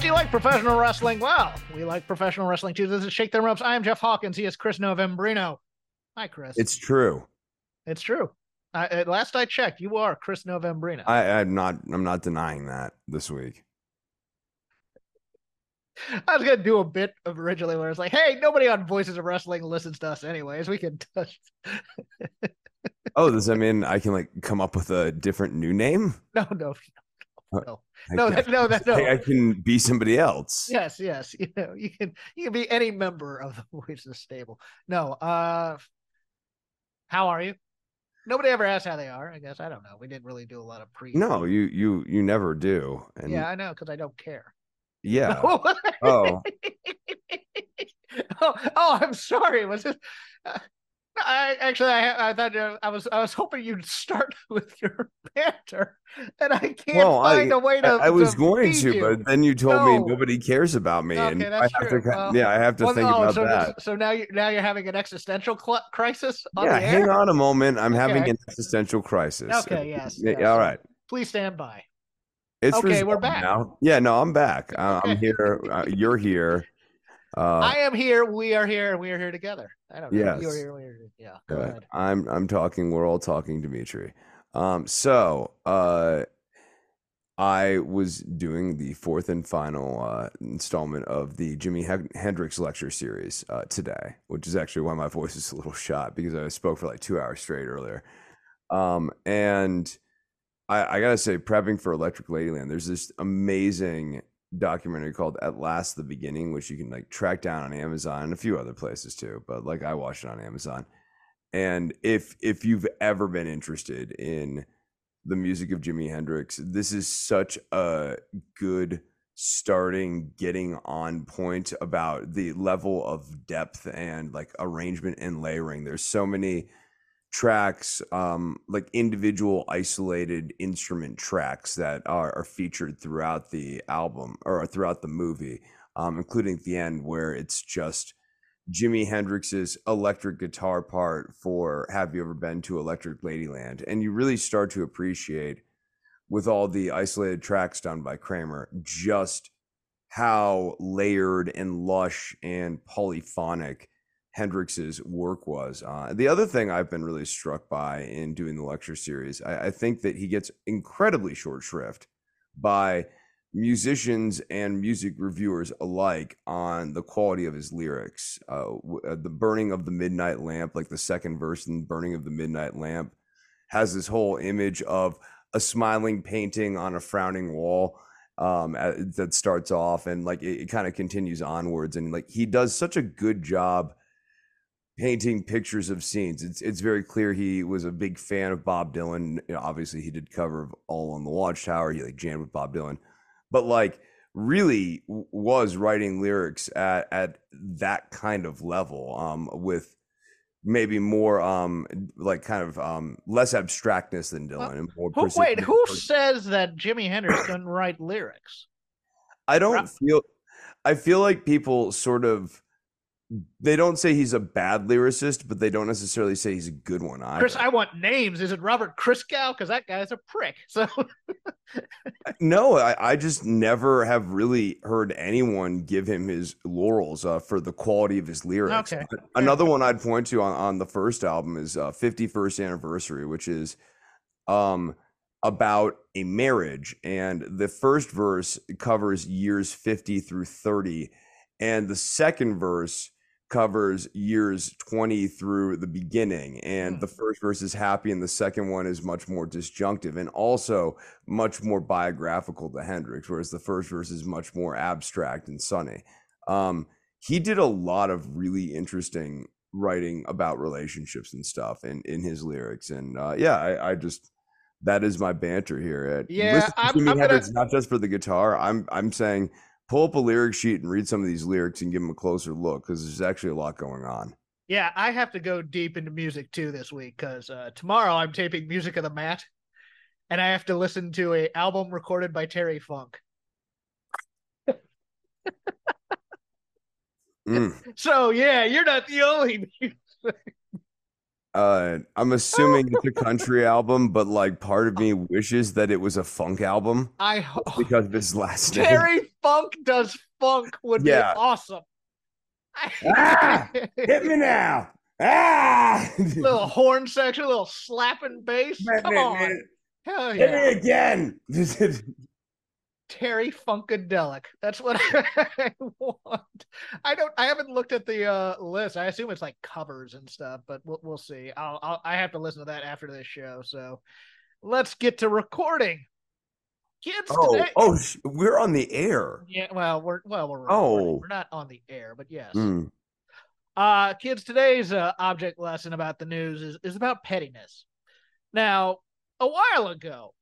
Do you like professional wrestling? Well, we like professional wrestling too. This is Shake Them Ropes. I am Jeff Hawkins. He is Chris Novembrino. Hi, Chris. It's true. It's true. At last I checked, you are Chris Novembrino. I, I'm not. I'm not denying that this week. I was gonna do a bit of originally where it's like, hey, nobody on Voices of Wrestling listens to us anyways. We can touch. Oh, does that mean I can like come up with a different new name? no, no, no, I no, that, no, that, no. I, I can be somebody else. Yes, yes. You know, you can you can be any member of the Voices stable. No, uh, how are you? Nobody ever asked how they are. I guess I don't know. We didn't really do a lot of pre. No, you you you never do. And Yeah, I know because I don't care. yeah. oh, Oh, oh, I'm sorry. Was it? Uh, I actually, I, I thought uh, I was, I was hoping you'd start with your banter, and I can't well, find a way to. I, I was to going to, you. but then you told me nobody cares about me, and Okay, I have true. to. Well, yeah, I have to Well, think oh, about so, that. So now you now you're having an existential cl- crisis on Yeah, hang on a moment. I'm having an existential crisis. Okay, yes, yes. all right. Please stand by. It's Okay, we're back. now. Yeah, no, I'm back. Uh, I'm here. Uh, you're here. Uh, I am here. We are here. and We are here together. I don't know. You are here. We are here. Yeah. Go Good. ahead. I'm I'm talking. We're all talking, Dimitri. Um, so uh, I was doing the fourth and final uh, installment of the Jimi Hendrix lecture series uh, today, which is actually why my voice is a little shot because I spoke for like two hours straight earlier. Um, and I, I gotta say, prepping for Electric Ladyland, there's this amazing documentary called At Last the Beginning, which you can like track down on Amazon and a few other places too. But like I watched it on Amazon. And if if you've ever been interested in the music of Jimi Hendrix, this is such a good starting getting on point about the level of depth and like arrangement and layering. There's so many tracks um like individual isolated instrument tracks that are, are featured throughout the album or throughout the movie um including at the end where it's just Jimi Hendrix's electric guitar part for Have You Ever Been to Electric Ladyland? And you really start to appreciate with all the isolated tracks done by Kramer just how layered and lush and polyphonic Hendrix's work was. Uh, the other thing I've been really struck by in doing the lecture series, I, I think that he gets incredibly short shrift by musicians and music reviewers alike on the quality of his lyrics. Uh, uh, the burning of the midnight lamp, like the second verse in "Burning of the Midnight Lamp," has this whole image of a smiling painting on a frowning wall um that starts off and like it, it kind of continues onwards and like he does such a good job painting pictures of scenes. It's it's very clear he was a big fan of bob dylan. You know, obviously he did cover of all along the watchtower. He like jammed with bob dylan. But like really was writing lyrics at at that kind of level um with maybe more um like kind of um less abstractness than dylan and more Who, wait, who says that Jimi Hendrix couldn't write lyrics? I don't feel I feel like people sort of they don't say he's a bad lyricist, but they don't necessarily say he's a good one either. Chris, I want names. Is it Robert Christgau? Because that guy's a prick. So no, I, I just never have really heard anyone give him his laurels uh, for the quality of his lyrics. Okay. Another one I'd point to on, on the first album is uh, 51st Anniversary, which is um, about a marriage. And the first verse covers years 50 through 30. And the second verse covers years 20 through the beginning. And Hmm. the first verse is happy, and the second one is much more disjunctive and also much more biographical to Hendrix, whereas the first verse is much more abstract and sunny. Um, he did a lot of really interesting writing about relationships and stuff in, in his lyrics. And uh, yeah, I, I just that is my banter here. At, Yeah, I'm- I'm gonna- not just for the guitar. I'm I'm saying pull up a lyric sheet and read some of these lyrics and give them a closer look because there's actually a lot going on. yeah, I have to go deep into music too this week because uh, tomorrow I'm taping Music of the Mat, and I have to listen to a album recorded by Terry Funk. Mm. So yeah, you're not the only. Uh, I'm assuming it's a country album, but like part of me wishes that it was a funk album I hope because of his last name. Terry Funk does funk would Yeah. be awesome. Ah! Hit me now! Ah! little horn section, a little slapping bass. Come on, hell Hit me again! Terry Funkadelic. That's what I want. I don't. I haven't looked at the uh, list. I assume it's like covers and stuff, but we'll we'll see. I'll, I'll I have to listen to that after this show. So let's get to recording. Kids oh, today. oh, sh- we're on the air. Yeah, well, we're well, we're recording. Oh. we're not on the air, but yes. Mm. Uh, kids, today's uh, object lesson about the news is, is about pettiness. Now, a while ago,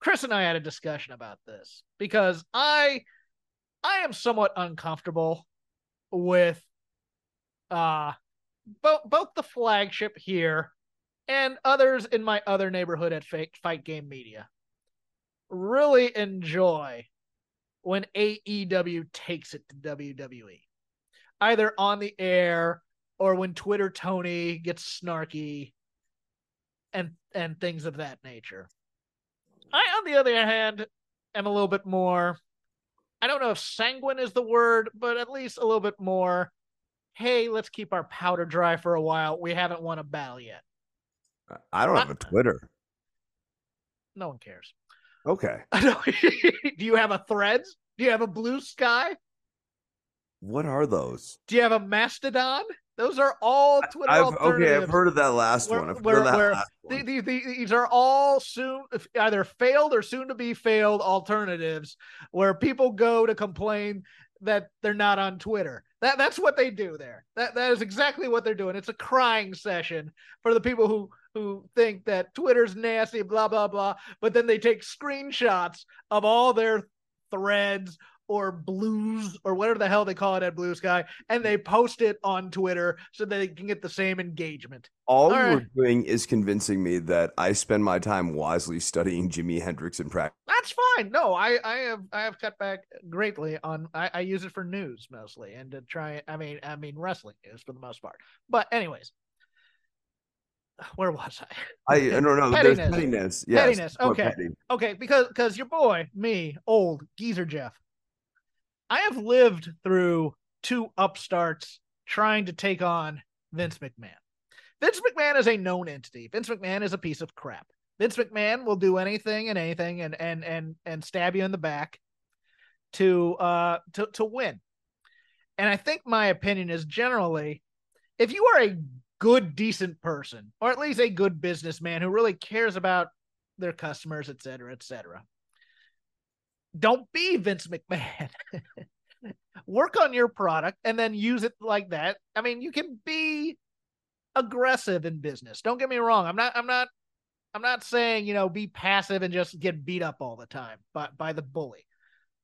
Chris and I had a discussion about this because I I am somewhat uncomfortable with uh both both the flagship here and others in my other neighborhood at Fake Fight Game Media. Really enjoy when AEW takes it to WWE either on the air or when Twitter Tony gets snarky and and things of that nature. I on the other hand am a little bit more I don't know if sanguine is the word, but at least a little bit more hey, let's keep our powder dry for a while. We haven't won a battle yet. I don't have a Twitter. No one cares. Okay. Do you have a threads? Do you have a blue sky? What are those? Do you have a mastodon? Those are all Twitter I've alternatives. okay. I've heard of that last Where- one. I've heard where- that where last The- one. the- the- these are all soon either failed or soon to be failed alternatives where people go to complain that they're not on Twitter. That that's what they do there. That that is exactly what they're doing. It's a crying session for the people who who think that Twitter's nasty, blah blah blah. But then they take screenshots of all their threads or blues or whatever the hell they call it at Blue Sky, and they post it on Twitter so they can get the same engagement. All all you right. were doing is convincing me that I spend my time wisely studying Jimi Hendrix in practice. That's fine. No, I, I have I have cut back greatly on I, I use it for news mostly and to try I mean I mean wrestling news for the most part. But anyways. Where was I? I I don't know. Pettiness. There's pettiness. Yes, Pettiness, okay. petty. Okay, because because your boy, me, old geezer Jeff, I have lived through two upstarts trying to take on Vince McMahon. Vince McMahon is a known entity. Vince McMahon is a piece of crap. Vince McMahon will do anything and anything and and and and stab you in the back. to uh to to win. And I think my opinion is generally if you are a good decent person or at least a good businessman who really cares about their customers, et cetera, et cetera. Don't be Vince McMahon. Work on your product and then use it like that. I mean, you can be aggressive in business. Don't get me wrong. I'm not I'm not I'm not saying, you know, be passive and just get beat up all the time by by the bully.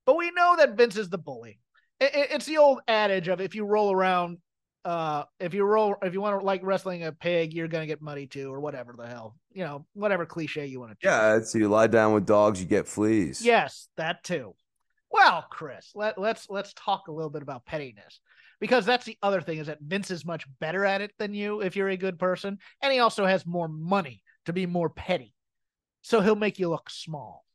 But we know that Vince is the bully. It, it, it's the old adage of if you roll around uh if you roll if you want to like wrestling a pig you're gonna get muddy too or whatever the hell you know whatever cliche you want to yeah so you lie down with dogs you get fleas. Yes that too. Well chris let, let's let's talk a little bit about pettiness because that's the other thing is that vince is much better at it than you if you're a good person and he also has more money to be more petty so he'll make you look small.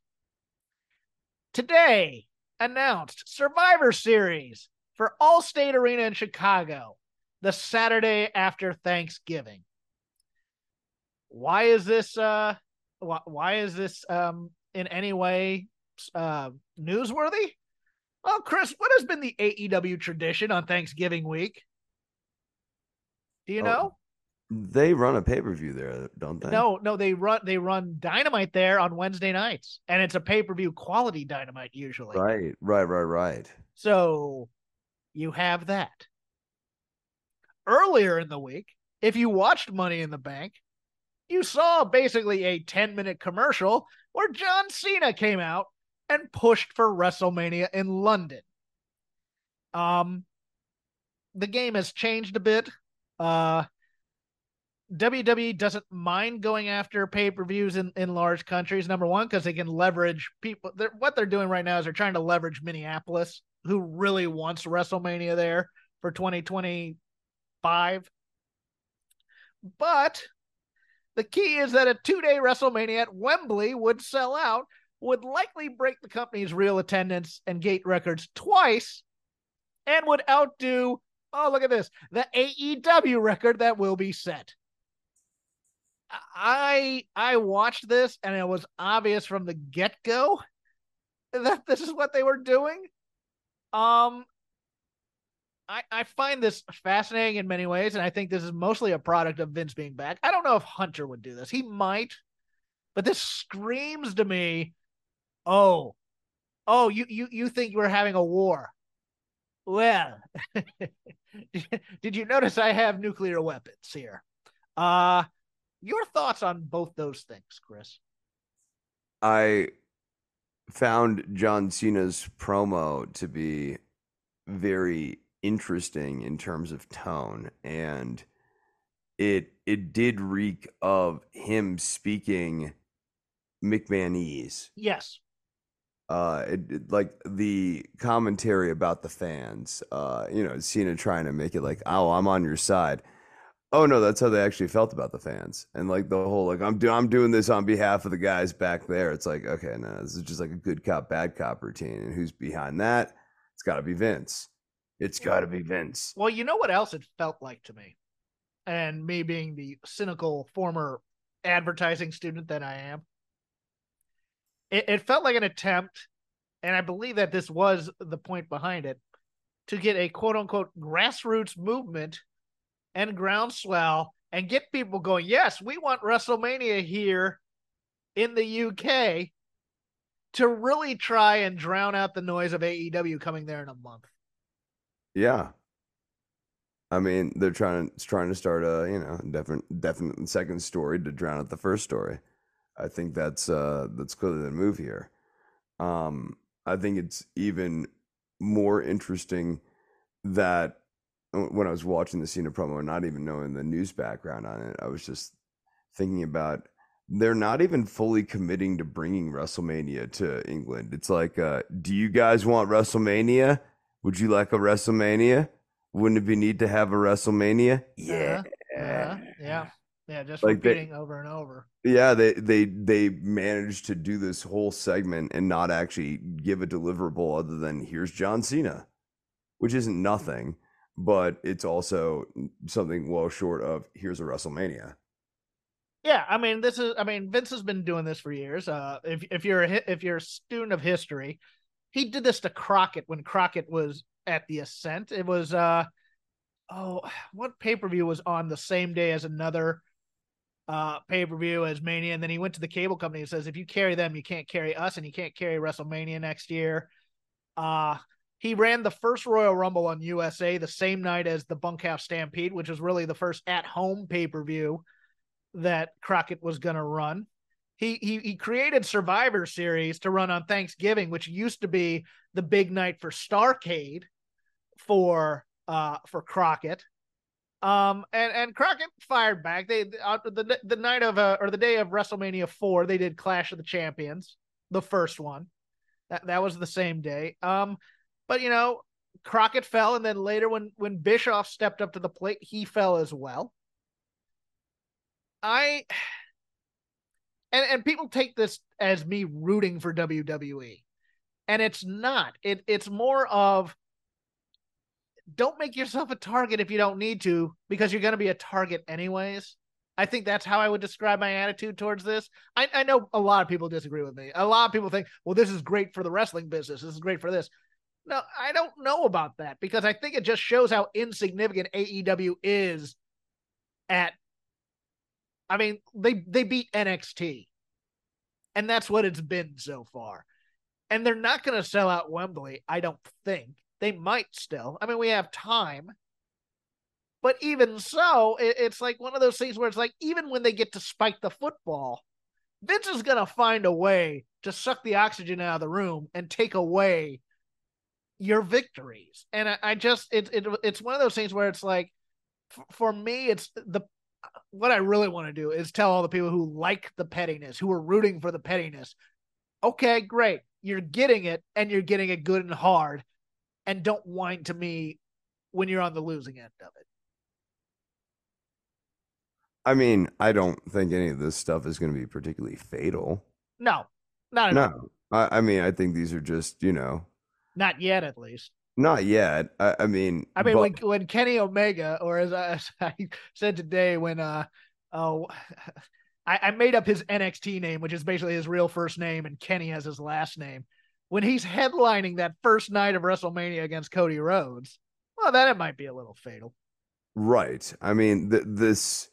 Today announced survivor series for Allstate Arena in Chicago the Saturday after Thanksgiving. Why is this uh why, why is this um in any way uh newsworthy? Well, Chris, what has been the AEW tradition on Thanksgiving week? Do you oh, know? They run a pay-per-view there, don't they? No, no, they run they run Dynamite there on Wednesday nights. And it's a pay-per-view quality Dynamite usually. Right, right, right, right. So you have that earlier in the week, if you watched Money in the Bank, you saw basically a 10 minute commercial where John Cena came out and pushed for WrestleMania in London. Um, the game has changed a bit. Uh, WWE doesn't mind going after pay per views in, in large countries. Number one, because they can leverage people. They're, what they're doing right now is they're trying to leverage Minneapolis, who really wants WrestleMania there for 2020 five. But the key is that a two day WrestleMania at Wembley would sell out, would likely break the company's real attendance and gate records twice, and would outdo, oh, look at this, the AEW record that will be set. I I watched this and it was obvious from the get go that this is what they were doing. Um, I, I find this fascinating in many ways, and I think this is mostly a product of Vince being back. I don't know if Hunter would do this. He might, but this screams to me, oh, oh, you you you think we're having a war. Well, did you notice I have nuclear weapons here? Uh your thoughts on both those things, Chris? I found John Cena's promo to be very interesting in terms of tone and it it did reek of him speaking McMahonese. Yes. Uh, it, it, like the commentary about the fans. Uh, you know, Cena trying to make it like, "Oh, I'm on your side." Oh no, that's how they actually felt about the fans, and like the whole like I'm do- I'm doing this on behalf of the guys back there. It's like, okay, no, this is just like a good cop, bad cop routine, and who's behind that? It's got to be Vince. It's got to be Vince. Well, you know what else it felt like to me? And me being the cynical former advertising student that I am, it, it felt like an attempt, and I believe that this was the point behind it, to get a quote unquote grassroots movement and groundswell and get people going, yes, we want WrestleMania here in the UK to really try and drown out the noise of AEW coming there in a month. Yeah. I mean, they're trying to trying to start a you know definite definite second story to drown out the first story. I think that's uh that's clearly the move here. Um, I think it's even more interesting that when I was watching the Cena promo, and not even knowing the news background on it, I was just thinking about they're not even fully committing to bringing WrestleMania to England. It's like, uh, do you guys want WrestleMania? Would you like a WrestleMania? Wouldn't it be neat to have a WrestleMania? Yeah. Uh-huh. Uh-huh. Yeah. Yeah, just like repeating they, over and over. Yeah, they they they managed to do this whole segment and not actually give a deliverable other than here's John Cena, which isn't nothing, but it's also something well short of here's a WrestleMania. Yeah, I mean this is I mean Vince has been doing this for years. Uh if if you're a if you're a student of history, he did this to Crockett when Crockett was at the Ascent. It was uh oh, what pay per view was on the same day as another uh pay per view as Mania, and then he went to the cable company and says, if you carry them, you can't carry us, and you can't carry WrestleMania next year. Uh he ran the first Royal Rumble on USA the same night as the Bunkhouse Stampede, which was really the first at home pay per view that Crockett was going to run. He, he he created Survivor Series to run on Thanksgiving, which used to be the big night for Starcade for uh for Crockett. Um and and Crockett fired back. They uh, the the night of uh, or the day of WrestleMania 4, they did Clash of the Champions, the first one. That that was the same day. Um but you know, Crockett fell, and then later when when Bischoff stepped up to the plate, he fell as well. I and and people take this as me rooting for WWE, and it's not. It it's more of don't make yourself a target if you don't need to, because you're going to be a target anyways. I think that's how I would describe my attitude towards this. I, I know a lot of people disagree with me. A lot of people think, well, this is great for the wrestling business. This is great for this. No, I don't know about that because I think it just shows how insignificant AEW is at I mean, they they beat NXT. And that's what it's been so far. And they're not going to sell out Wembley, I don't think. They might still. I mean, we have time. But even so, it, it's like one of those things where it's like even when they get to spike the football, Vince is going to find a way to suck the oxygen out of the room and take away your victories. And I, I just it, it it's one of those things where it's like f- for me it's the what I really want to do is tell all the people who like the pettiness, who are rooting for the pettiness. Okay, great. You're getting it and you're getting it good and hard and don't whine to me when you're on the losing end of it. I mean, I don't think any of this stuff is going to be particularly fatal. No, not no. all. I, I mean, I think these are just, you know, not yet at least. Not yet. I, I mean, I mean, but, when when Kenny Omega, or as I, as I said today, when uh oh, I, I made up his NXT name, which is basically his real first name, and Kenny has his last name. When he's headlining that first night of WrestleMania against Cody Rhodes, well, then it might be a little fatal. right. I mean, th- this,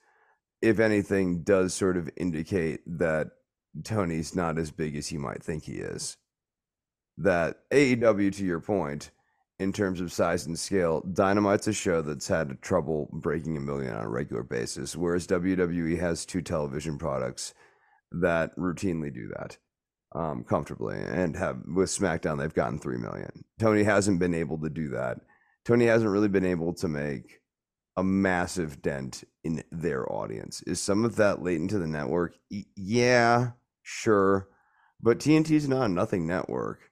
if anything, does sort of indicate that Tony's not as big as he might think he is. That AEW, to your point, in terms of size and scale, Dynamite's a show that's had trouble breaking a million on a regular basis, whereas WWE has two television products that routinely do that um, comfortably and have with SmackDown they've gotten three million. Tony hasn't been able to do that. Tony hasn't really been able to make a massive dent in their audience. Is some of that latent to the network? Yeah, sure, but TNT's not a nothing network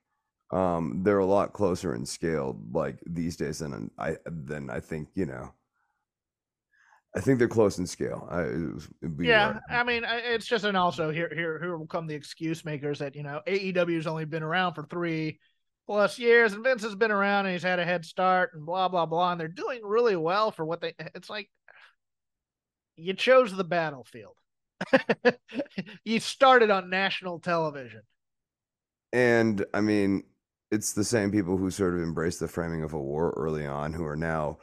um they're a lot closer in scale like these days than i than i think you know i think they're close in scale I, Yeah, right. I mean, it's just and also here here here will come the excuse makers that you know AEW's only been around for three plus years, and Vince has been around and he's had a head start and blah blah blah, and they're doing really well for what they. It's like you chose the battlefield. you started on national television. and i mean it's the same people who sort of embraced the framing of a war early on who are now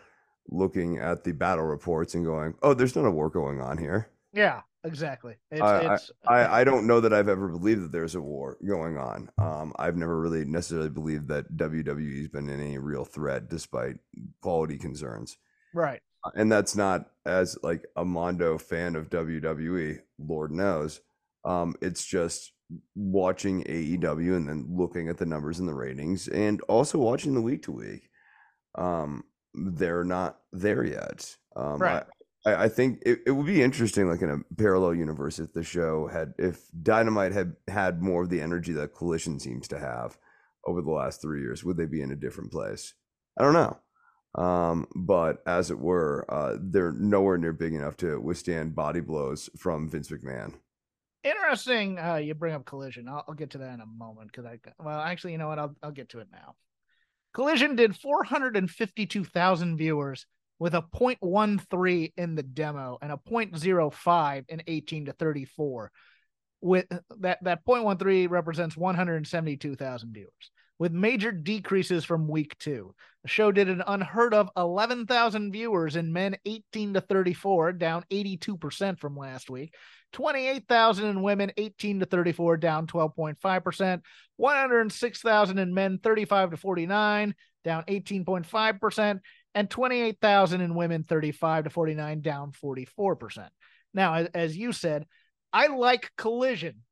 looking at the battle reports and going oh there's not a war going on here Yeah, exactly. It's, I- it's I, I don't know that I've ever believed that there's a war going on. Um, I've never really necessarily believed that WWE's been in any real threat despite quality concerns. right. And that's not as like a Mondo fan of WWE, Lord knows. Um, it's just watching AEW and then looking at the numbers and the ratings and also watching the week to week. Um, they're not there yet. Um, Right. I, I think it, it would be interesting, like in a parallel universe, if the show had, if Dynamite had had more of the energy that Collision seems to have over the last three years, would they be in a different place? I don't know. Um, but as it were, uh, they're nowhere near big enough to withstand body blows from Vince McMahon. Interesting. Uh, you bring up Collision. I'll, I'll get to that in a moment because I well, actually, you know what? I'll I'll get to it now. Collision did 452,000 viewers with a 0.13 in the demo and a 0.05 in 18 to 34. With that that 0.13 represents 172,000 viewers. with major decreases from week two. The show did an unheard of 11,000 viewers in men 18 to 34, down 82% from last week. 28,000 in women 18 to 34, down 12.5%. 106,000 in men 35 to 49, down 18.5%. And 28,000 in women 35 to 49, down 44%. Now, as you said, I like Collision.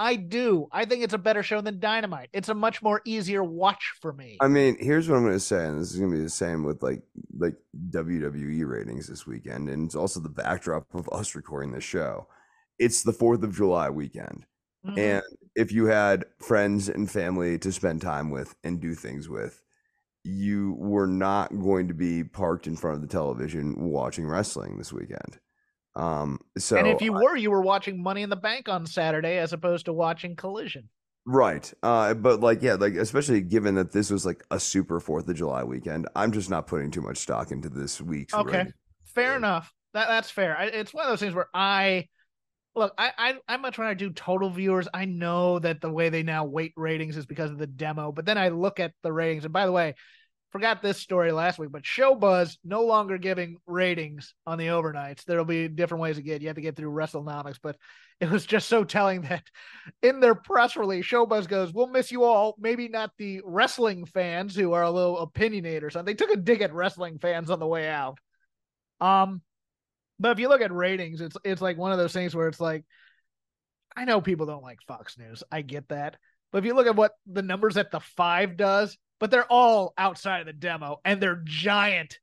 I do. I think it's a better show than Dynamite. It's a much more easier watch for me. I mean, here's what I'm going to say, and this is going to be the same with like like WWE ratings this weekend, and it's also the backdrop of us recording the show. It's the Fourth of July weekend, mm-hmm. and if you had friends and family to spend time with and do things with, you were not going to be parked in front of the television watching wrestling this weekend. Um, so and if you were, you were watching Money in the Bank on Saturday as opposed to watching Collision. Right. Uh, but like, yeah, like especially given that this was like a super Fourth of July weekend, I'm just not putting too much stock into this week's. Okay, fair enough. That that's fair. I, it's one of those things where I look. I, I I much when I do total viewers, I know that the way they now weight ratings is because of the demo, but then I look at the ratings, and by the way, forgot this story last week, but Showbuzz no longer giving ratings on the overnights. There'll be different ways to get. You have to get through WrestleNomics, but it was just so telling that in their press release, Showbuzz goes, "We'll miss you all. Maybe not the wrestling fans who are a little opinionated or something." They took a dig at wrestling fans on the way out. Um, but if you look at ratings, it's it's like one of those things where it's like, I know people don't like Fox News. I get that. But if you look at what the numbers at the five does, but they're all outside of the demo and they're giant.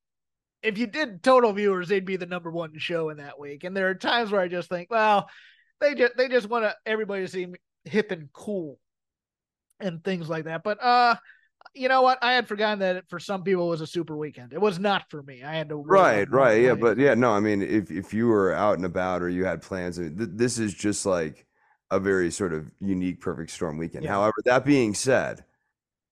If you did total viewers, they'd be the number one show in that week. And there are times where I just think, well, they just they just want everybody to seem hip and cool and things like that. But uh you know what? I had forgotten that for some people it was a super weekend. It was not for me. I had to right, right, yeah, but yeah, no. I mean, if if you were out and about or you had plans, I mean, th- this is just like a very sort of unique perfect storm weekend. Yeah. However, that being said,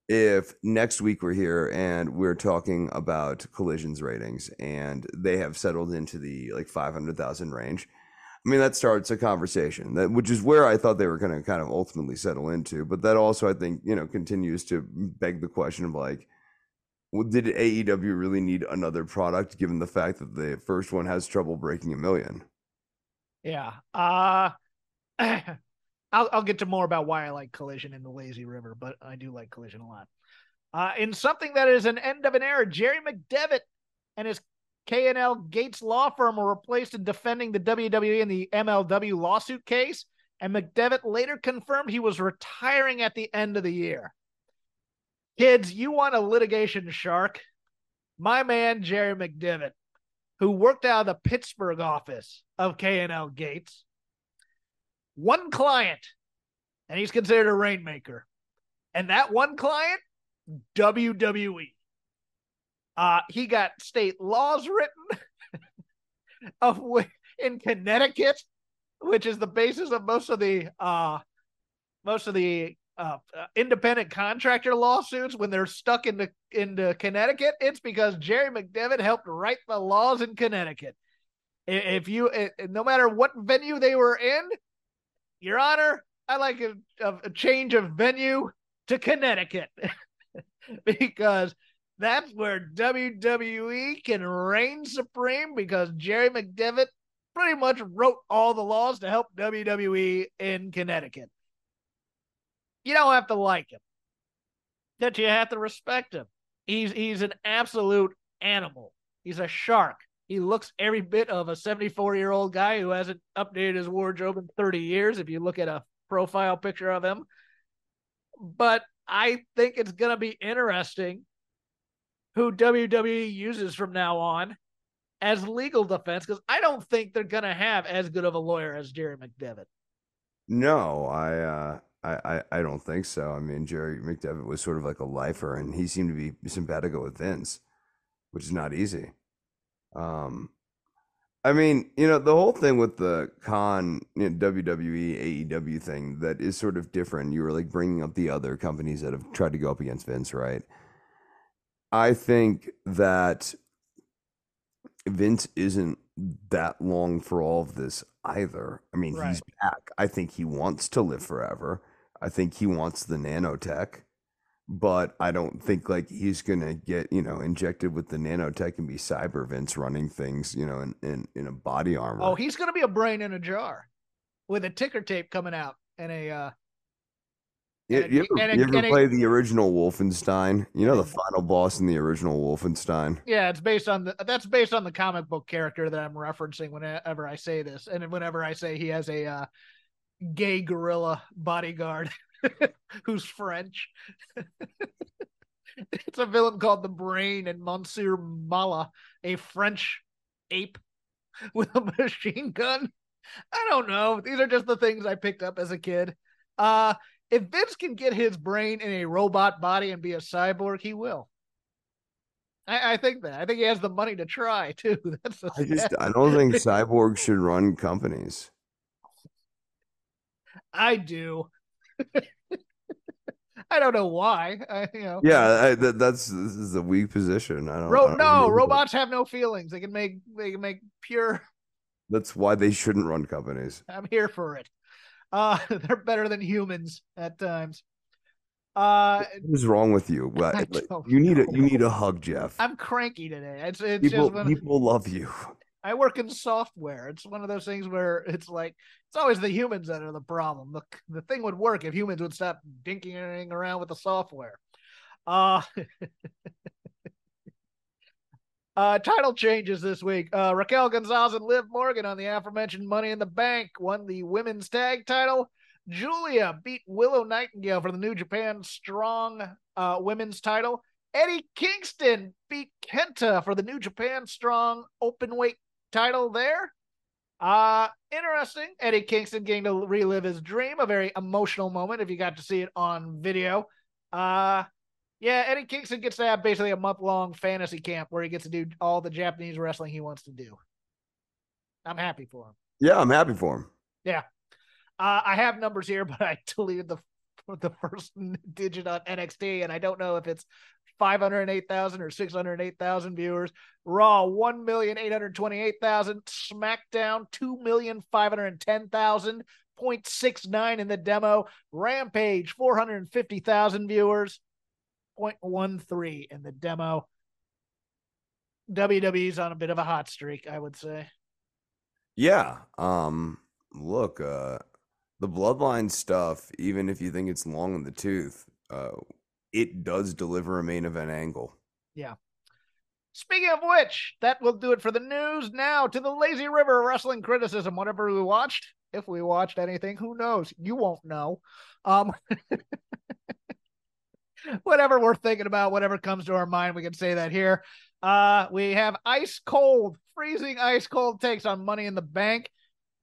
if next week we're here and we're talking about collisions ratings and they have settled into the like 500,000 range, I mean, that starts a conversation that, which is where I thought they were going to kind of ultimately settle into. But that also, I think, you know, continues to beg the question of like, well, did AEW really need another product given the fact that the first one has trouble breaking a million? Yeah. Uh, I'll, I'll get to more about why I like Collision in the Lazy River, but I do like Collision a lot. Uh, in something that is an end of an era, Jerry McDevitt and his K&L Gates law firm were replaced in defending the WWE in the MLW lawsuit case, and McDevitt later confirmed he was retiring at the end of the year. Kids, you want a litigation shark? My man Jerry McDevitt, who worked out of the Pittsburgh office of K&L Gates, one client, and he's considered a rainmaker. And that one client, WWE. Uh, he got state laws written of in Connecticut, which is the basis of most of the uh, most of the uh, uh, independent contractor lawsuits when they're stuck into into Connecticut. It's because Jerry McDevitt helped write the laws in Connecticut. If you, no matter what venue they were in, your Honor, I like a, a change of venue to Connecticut because that's where WWE can reign supreme because Jerry McDevitt pretty much wrote all the laws to help WWE in Connecticut. You don't have to like him, but you have to respect him. He's he's an absolute animal. He's a shark. He looks every bit of a 74 year old guy who hasn't updated his wardrobe in 30 years. If you look at a profile picture of him, but I think it's going to be interesting who WWE uses from now on as legal defense because I don't think they're to have as good of a lawyer as Jerry McDevitt. No, I, uh, I, I, I don't think so. I mean, Jerry McDevitt was sort of like a lifer, and he seemed to be simpatico with Vince, which is not easy. Um, I mean, you know, the whole thing with the con you know, WWE AEW thing that is sort of different. You were like bringing up the other companies that have tried to go up against Vince, right? I think that Vince isn't that long for all of this either. I mean, right. he's back. I think he wants to live forever. I think he wants the nanotech. but I don't think like he's gonna get you know injected with the nanotech and be Cyber Vince running things you know in in, in a body armor. Oh, he's gonna be a brain in a jar with a ticker tape coming out and a uh you, you ever, and you ever and play the original Wolfenstein? You know the final boss in the original Wolfenstein. yeah, it's based on the that's based on the comic book character that I'm referencing whenever I say this, and whenever I say he has a uh, gay gorilla bodyguard who's French. it's a villain called the Brain and Monsieur Mallah, a French ape with a machine gun. I don't know. These are just the things I picked up as a kid. Uh if Vince can get his brain in a robot body and be a cyborg, he will. I, I think that. I think he has the money to try too. That's I just I don't think cyborgs should run companies. I do. I don't know why. I, you know. Yeah, I, that, that's this is a weak position. I don't. I don't no, robots have no feelings. They can make they can make pure. That's why they shouldn't run companies. I'm here for it. Uh, they're better than humans at times. Uh, What is wrong with you? Like, you need a you need a hug, Jeff. I'm cranky today. It's it's people just people love you. I work in software. It's one of those things where it's like it's always the humans that are the problem. The the thing would work if humans would stop dinking around with the software. Uh Uh, title changes this week. Uh, Raquel Gonzalez and Liv Morgan on the aforementioned Money in the Bank won the women's tag title. Giulia beat Willow Nightingale for the New Japan Strong uh, women's title. Eddie Kingston beat Kenta for the New Japan Strong open weight title there. Uh, interesting. Eddie Kingston getting to relive his dream, a very emotional moment if you got to see it on video. Uh, yeah, Eddie Kingston gets to have basically a month long fantasy camp where he gets to do all the Japanese wrestling he wants to do. I'm happy for him. Yeah, I'm happy for him. Yeah. Uh, I have numbers here, but I deleted the the first digit on NXT, and I don't know if it's 508,000 or 608,000 viewers. Raw 1,828,000. SmackDown 2,510,000. 0.69 in the demo. Rampage 450,000 viewers. 0.13 in the demo. WWE's on a bit of a hot streak, I would say. Yeah. Um. Look. Uh. The bloodline stuff, even if you think it's long in the tooth, uh, it does deliver a main event angle. Yeah. Speaking of which, that will do it for the news. Now to the lazy river wrestling criticism. Whatever we watched, if we watched anything, who knows? You won't know. Um, whatever we're thinking about, whatever comes to our mind, we can say that here. Uh, we have ice cold, freezing ice cold takes on Money in the Bank.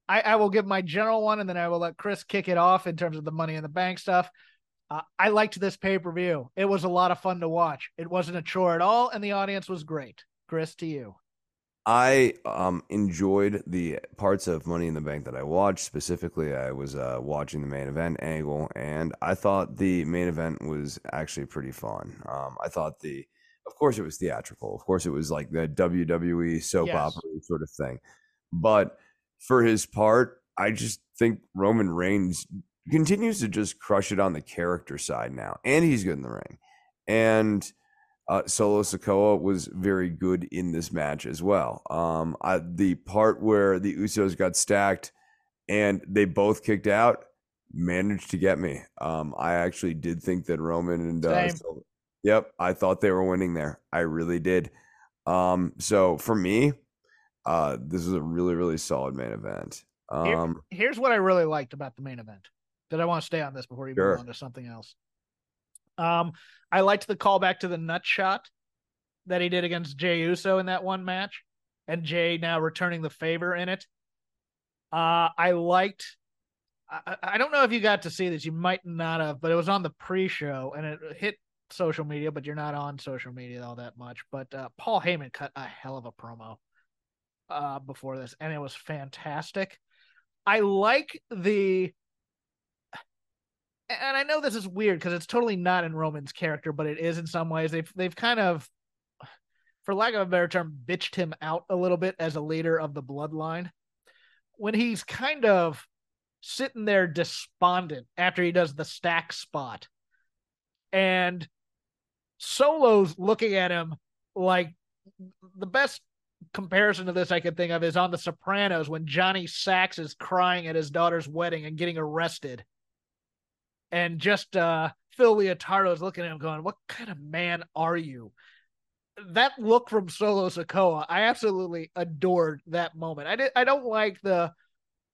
I, I will give my general one, and then I will let Chris kick it off in terms of the Money in the Bank stuff. Uh, I liked this pay per view. It was a lot of fun to watch. It wasn't a chore at all, and the audience was great. Chris, to you. I um enjoyed the parts of Money in the Bank that I watched. Specifically, I was uh, watching the main event angle, and I thought the main event was actually pretty fun. Um, I thought the, of course, it was theatrical. Of course, it was like the WWE soap Yes. opera sort of thing. But for his part, I just think Roman Reigns continues to just crush it on the character side now, and he's good in the ring. And uh, Solo Sikoa was very good in this match as well. Um, I, the part where the Usos got stacked and they both kicked out managed to get me. Um, I actually did think that Roman and uh, yep, I thought they were winning there. I really did. Um, so for me, uh, this is a really really solid main event. Here- Um, Here's what I really liked about the main event. That I want to stay on this before we Sure. move on to something else. Um, I liked the callback to the nut shot that he did against Jey Uso in that one match, and Jey now returning the favor in it. Uh, I liked. I, I- don't know if you got to see this. You might not have, but it was on the pre-show and it hit social media. But you're not on social media all that much. But uh, Paul Heyman cut a hell of a promo uh, before this, and it was fantastic. I like the and I know this is weird because it's totally not in Roman's character, but it is in some ways. They've they've kind of, for lack of a better term, bitched him out a little bit as a leader of the bloodline. When he's kind of sitting there despondent after he does the stack spot. and Solo's looking at him like the best comparison to this I could think of is on The Sopranos when Johnny Sax is crying at his daughter's wedding and getting arrested. And just uh Phil Leotardo's looking at him going, What kind of man are you? That look from Solo Sikoa, I absolutely adored that moment. I did I don't like the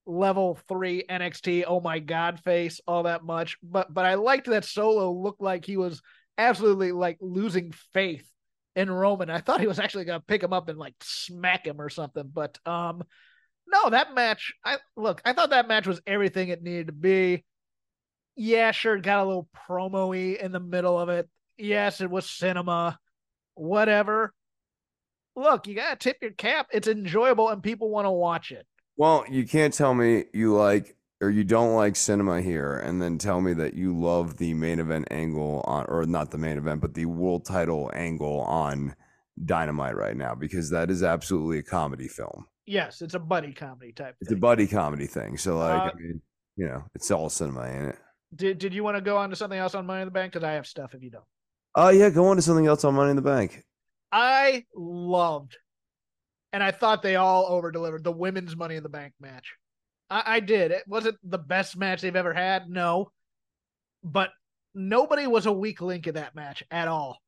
level three NXT oh my god face all that much, but but I liked that Solo looked like he was absolutely like losing faith in Roman. I thought he was actually gonna pick him up and like smack him or something. But um no, that match, I look, I thought that match was everything it needed to be yeah, sure, got a little promo in the middle of it. Yes, it was cinema, whatever. Look, you gotta tip your cap. It's enjoyable and people want to watch it. Well, you can't tell me you like or you don't like cinema here and then tell me that you love the main event angle on or not the main event, but the world title angle on Dynamite right now because that is absolutely a comedy film. Yes, it's a buddy comedy type. It's thing. a buddy comedy thing. So like, Uh, I mean, you know, it's all cinema, ain't it? Did Did you want to go on to something else on Money in the Bank? Because I have stuff if you don't. Oh yeah, go on to something else on Money in the Bank. I loved, and I thought they all over delivered the women's Money in the Bank match. I, I did. It wasn't the best match they've ever had, no, but nobody was a weak link in that match at all.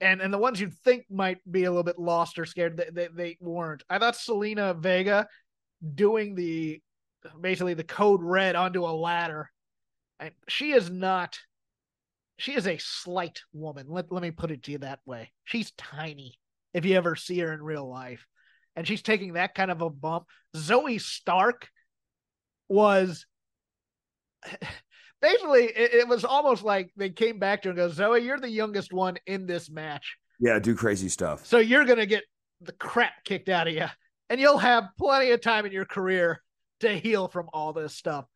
And and the ones you'd think might be a little bit lost or scared, they, they, they weren't. I thought Zelina Vega doing the basically the code red onto a ladder. I, she is not she is a slight woman. Let, let me put it to you that way. She's tiny if you ever see her in real life. And she's taking that kind of a bump. Zoey Stark was basically, it, it was almost like they came back to her and go, Zoe, you're the youngest one in this match. Yeah, do crazy stuff. So you're going to get the crap kicked out of you. And you'll have plenty of time in your career to heal from all this stuff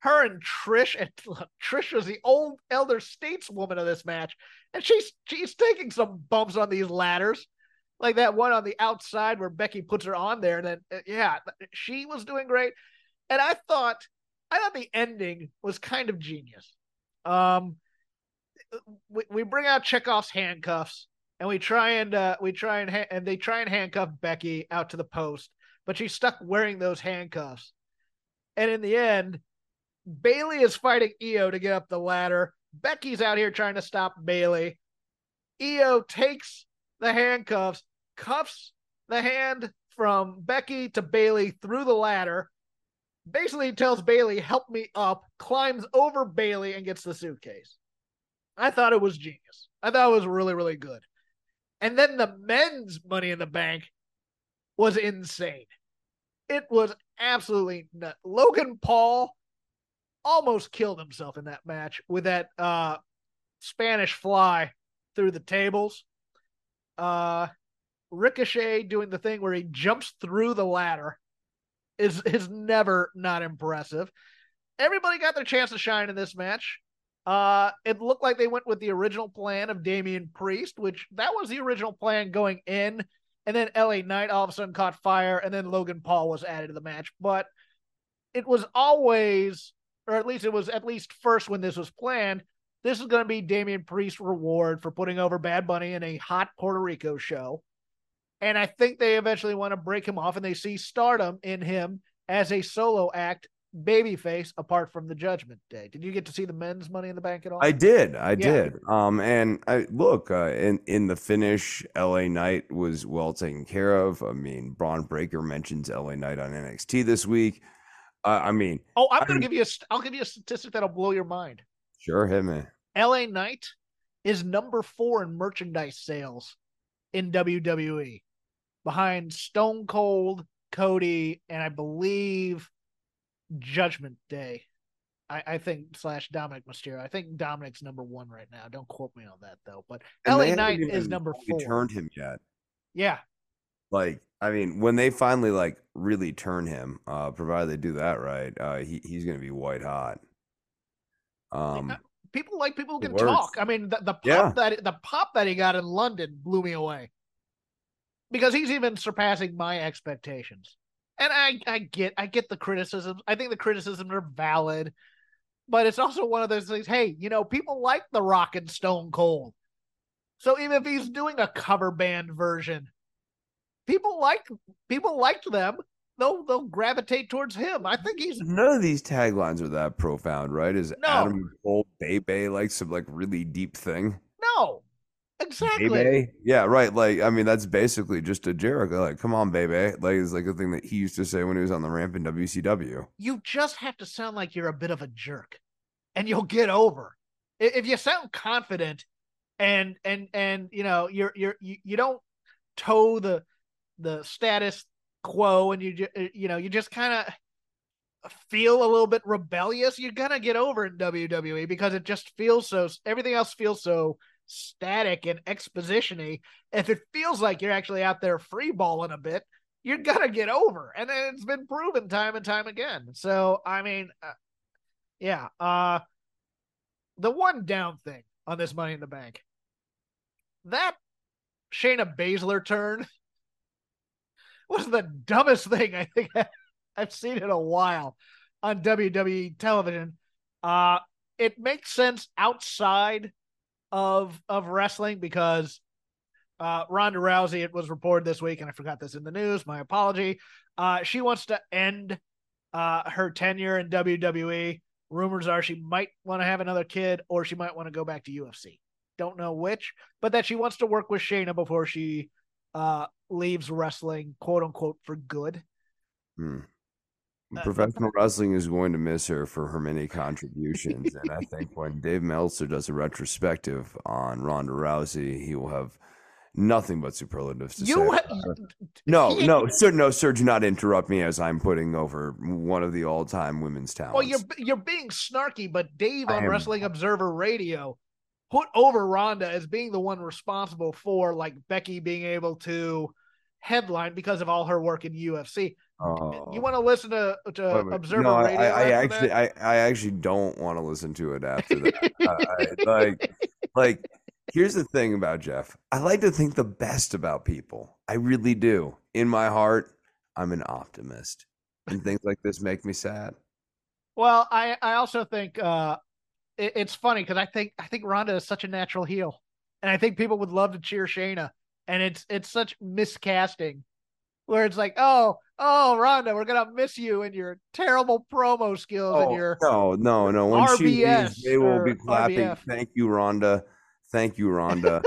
her and Trish, and look, Trish was the old elder stateswoman of this match, and she's she's taking some bumps on these ladders, like that one on the outside where Becky puts her on there. And then uh, yeah, she was doing great, and I thought I thought the ending was kind of genius. Um, we, we bring out Chekhov's handcuffs, and we try and uh, we try and ha- and they try and handcuff Becky out to the post, but she's stuck wearing those handcuffs, and in the end Bayley is fighting Io to get up the ladder. Becky's out here trying to stop Bayley. Io takes the handcuffs, cuffs the hand from Becky to Bayley through the ladder. Basically tells Bayley, "Help me up." Climbs over Bayley and gets the suitcase. I thought it was genius. I thought it was really, really good. And then the men's Money in the Bank was insane. It was absolutely nuts. Logan Paul almost killed himself in that match with that uh, Spanish fly through the tables. Uh, Ricochet doing the thing where he jumps through the ladder is is never not impressive. Everybody got their chance to shine in this match. Uh, it looked like they went with the original plan of Damian Priest, which that was the original plan going in, and then LA Knight all of a sudden caught fire, and then Logan Paul was added to the match. But it was always or at least it was at least first when this was planned. This is going to be Damian Priest's reward for putting over Bad Bunny in a hot Puerto Rico show. And I think they eventually want to break him off and they see stardom in him as a solo act babyface apart from the judgment day. Did you get to see the men's money in the bank at all? I did. I yeah. did. Um and I look, uh, in in the finish LA Knight was well taken care of. I mean, Bron Breakker mentions LA Knight on NXT this week. Uh, I mean, oh, I'm going to give you a. I'll give you a statistic that'll blow your mind. Sure, hit me. L.A. Knight is number four in merchandise sales in WWE, behind Stone Cold, Cody, and I believe Judgment Day. I, I think slash Dominik Mysterio. I think Dominik's number one right now. Don't quote me on that though. But and LA Knight is number four. Turned him yet? Yeah. Like I mean, when they finally like really turn him, uh, provided they do that right, uh, he he's gonna be white hot. Um, people like people who can talk. I mean, the, the pop yeah. that the pop that he got in London blew me away because he's even surpassing my expectations. And I I get I get the criticisms. I think the criticisms are valid, but it's also one of those things. Hey, you know, people like the Rock and Stone Cold. So even if he's doing a cover band version, people like people liked them. They'll they'll gravitate towards him. I think he's None of these taglines are that profound, right? Is No. Adam Cole Bebe like some like really deep thing? no, exactly. Bebe? Yeah, right. Like, I mean, that's basically just a Jericho. Like, come on, baby. Like, it's like a thing that he used to say when he was on the ramp in WCW. You just have to sound like you're a bit of a jerk, and you'll get over. If you sound confident, and and and you know you're you're you, you don't toe the the status quo, and you ju- you know you just kind of feel a little bit rebellious, you're gonna get over in WWE because it just feels so. Everything else feels so static and expositiony. If it feels like you're actually out there freeballing a bit, you're gonna get over, and it's been proven time and time again. So I mean, uh, yeah. Uh, the one down thing on this Money in the Bank, that Shayna Baszler turn was the dumbest thing I think I've seen in a while on WWE television. Uh, it makes sense outside of of wrestling because uh, Ronda Rousey, it was reported this week, and I forgot this in the news. My apology. Uh, she wants to end uh, her tenure in WWE. Rumors are she might want to have another kid, or she might want to go back to UFC. Don't know which, but that she wants to work with Shayna before she uh, leaves wrestling, quote unquote, for good. Hmm. Professional wrestling is going to miss her for her many contributions. and I think when Dave Meltzer does a retrospective on Ronda Rousey, he will have nothing but superlatives to say. You, her. No, no, sir, no, sir, do not interrupt me as I'm putting over one of the all-time women's talents. Well, you're you're being snarky, but Dave on am. Wrestling Observer Radio put over Ronda as being the one responsible for like Becky being able to headline because of all her work in UFC. Oh. You want to listen to to. Observer no, Radio? I, I actually, that? I, I actually don't want to listen to it after that. I, I, like, like, here's the thing about Jeff. I like to think the best about people. I really do. In my heart, I'm an optimist, and things like this make me sad. Well, I I also think uh, it, it's funny because I think I think Ronda is such a natural heel, and I think people would love to cheer Shayna, and it's it's such miscasting, where it's like, oh oh Ronda, we're gonna miss you and your terrible promo skills and your Oh, no, no, no. When she leaves, they will be clapping. RBF. Thank you, Ronda. Thank you, Ronda.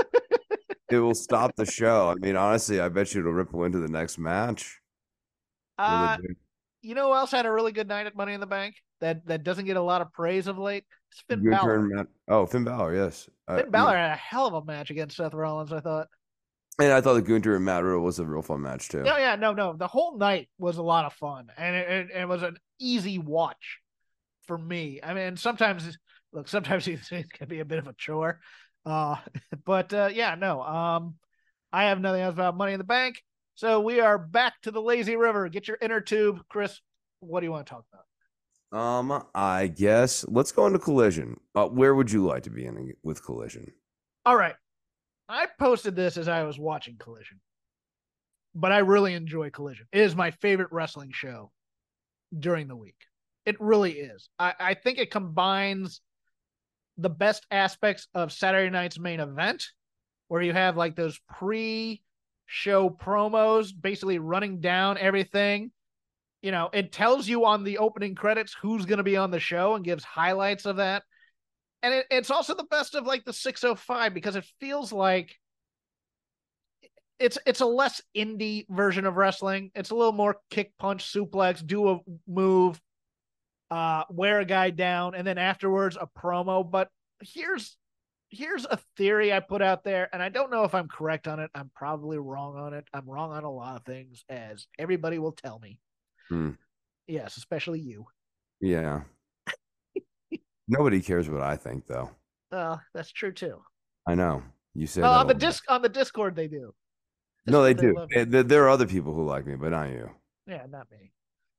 it will stop the show. I mean, honestly, I bet you it'll ripple into the next match. Uh, you know who else had a really good night at Money in the Bank that that doesn't get a lot of praise of late? It's Finn Your Balor. turn, Oh, Finn Balor, yes. Uh, Finn Balor had a hell of a match against Seth Rollins. I thought. And I thought the Gunther and Matt Riddle was a real fun match too. No, yeah, no, no. The whole night was a lot of fun, and it, it, it was an easy watch for me. I mean, sometimes look, sometimes these things can be a bit of a chore, uh, but uh, yeah, no. Um, I have nothing else about Money in the Bank, so we are back to the lazy river. Get your inner tube, Chris. What do you want to talk about? Um, I guess let's go into collision. Uh, where would you like to be in with collision? All right. I posted this as I was watching Collision, but I really enjoy Collision. It is my favorite wrestling show during the week. It really is. I, I think it combines the best aspects of Saturday night's main event, where you have like those pre show promos basically running down everything. You know, it tells you on the opening credits who's going to be on the show and gives highlights of that and it, it's also the best of like the 605 because it feels like it's it's a less indie version of wrestling. It's a little more kick, punch, suplex, do a move, uh, wear a guy down, and then afterwards a promo. But here's here's a theory I put out there, and I don't know if I'm correct on it. I'm probably wrong on it. I'm wrong on a lot of things, as everybody will tell me. Hmm. Yes, especially you. Yeah. Nobody cares what I think, though. Uh, that's true too. I know you say Uh, on the disc on the Discord they do. No, they Discord, do. there are other people who like me, but not you. Yeah, not me.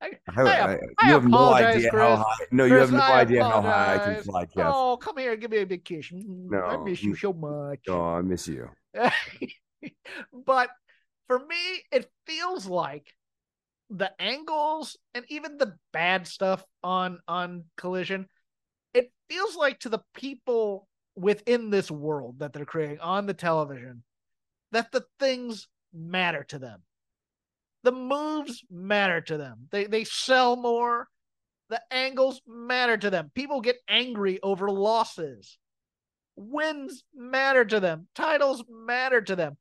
I, I, I, I- you have no idea Chris. how high. No, you have no I idea how high I can fly, Jeff. Oh, come here, give me a big kiss. Mm, I miss you so much. Oh, I miss you. but for me, it feels like the angles and even the bad stuff on on collision it feels like to the people within this world that they're creating on the television that the things matter to them the moves matter to them. They they sell more. The angles matter to them. People get angry over losses. Wins matter to them. Titles matter to them.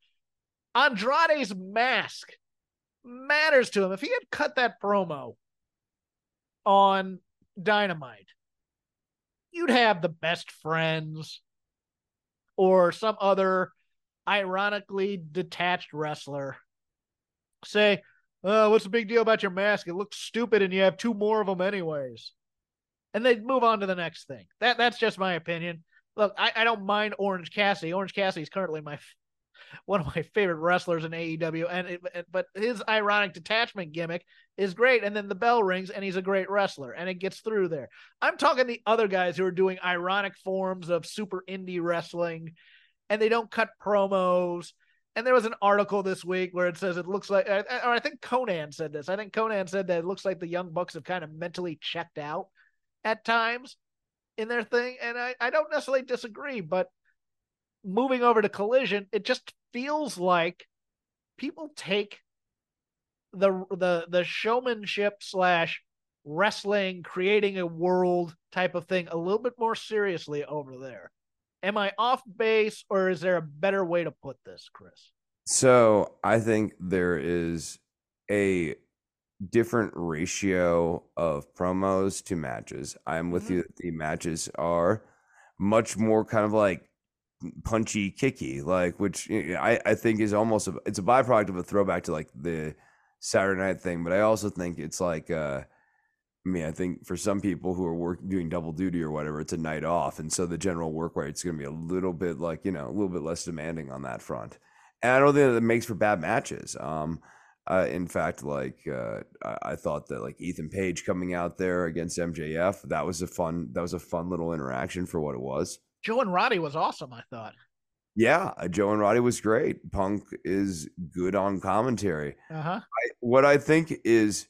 Andrade's mask matters to him. If he had cut that promo on Dynamite, you'd have the best friends or some other ironically detached wrestler. Say, uh, what's the big deal about your mask? It looks stupid and you have two more of them anyways. And they'd move on to the next thing. That that's just my opinion. Look, I, I don't mind Orange Cassidy. Orange Cassidy is currently my one of my favorite wrestlers in AEW, and it, but his ironic detachment gimmick is great. And then the bell rings, and he's a great wrestler, and it gets through there. I'm talking the other guys who are doing ironic forms of super indie wrestling, and they don't cut promos. And there was an article this week where it says it looks like, or I think Konnan said this. I think Konnan said that it looks like the Young Bucks have kind of mentally checked out at times in their thing. And I, I don't necessarily disagree, but moving over to collision, it just feels like people take the the the showmanship slash wrestling, creating a world type of thing a little bit more seriously over there. Am I off base, or is there a better way to put this, Chris? So I think there is a different ratio of promos to matches. I'm with Mhm. you. The matches are much more kind of like punchy, kicky, like which I I think is almost a, it's a byproduct of a throwback to like the Saturday night thing. But I also think it's like uh I mean, I think for some people who are work doing double duty or whatever, it's a night off, and so the general work rate's going to be a little bit like you know a little bit less demanding on that front. And I don't think that makes for bad matches. Um, uh, in fact, like uh, I, I thought that like Ethan Page coming out there against MJF, that was a fun that was a fun little interaction for what it was. Joe and Roddy was awesome. I thought. Yeah, uh, Joe and Roddy was great. Punk is good on commentary. Uh huh. I, what I think is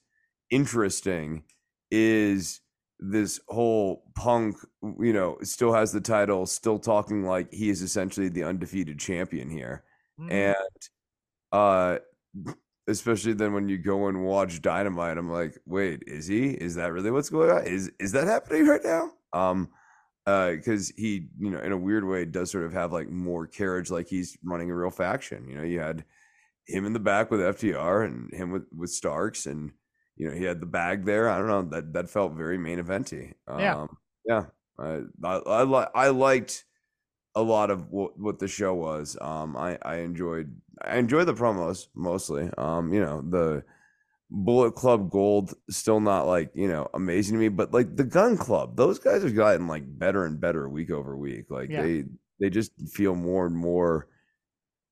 interesting is this whole punk, you know, still has the title, still talking like he is essentially the undefeated champion here. Mm-hmm. And uh especially then when you go and watch Dynamite, I'm like, wait, is he? Is that really what's going on? Is is that happening right now? Um, uh, because he, you know, in a weird way, does sort of have like more carriage, like he's running a real faction. You know, you had him in the back with FTR and him with with Starks, and you know he had the bag there. I don't know that that felt very main eventy. Um, Yeah. yeah. I I I, li- I liked a lot of what, what the show was. Um, I I enjoyed I enjoyed the promos mostly. Um, you know the Bullet Club Gold still not like you know amazing to me, but like the Gun Club, those guys have gotten like better and better week over week. Like Yeah. they they just feel more and more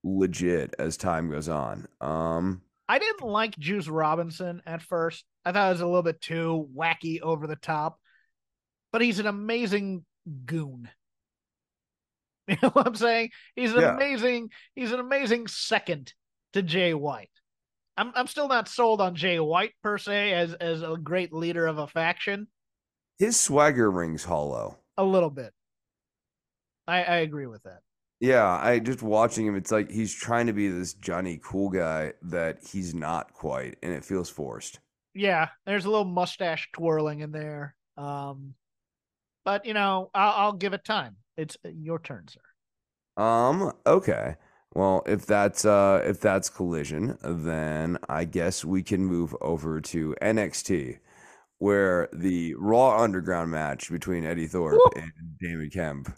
legit as time goes on. Um, I didn't like Juice Robinson at first. I thought it was a little bit too wacky over the top, but he's an amazing goon. You know what I'm saying? He's an Yeah. amazing, he's an amazing second to Jay White. I'm I'm still not sold on Jay White per se as as a great leader of a faction. his swagger rings hollow. A little bit. I, I agree with that. Yeah, I just watching him, it's like he's trying to be this Johnny cool guy that he's not quite, and it feels forced. Yeah, there's a little mustache twirling in there. Um, but you know, I'll, I'll give it time. It's uh, your turn, sir. Um, okay. Well, if that's uh if that's collision, then I guess we can move over to NXT, where the Raw Underground match between Eddy Thorpe Woo. and Damon Kemp.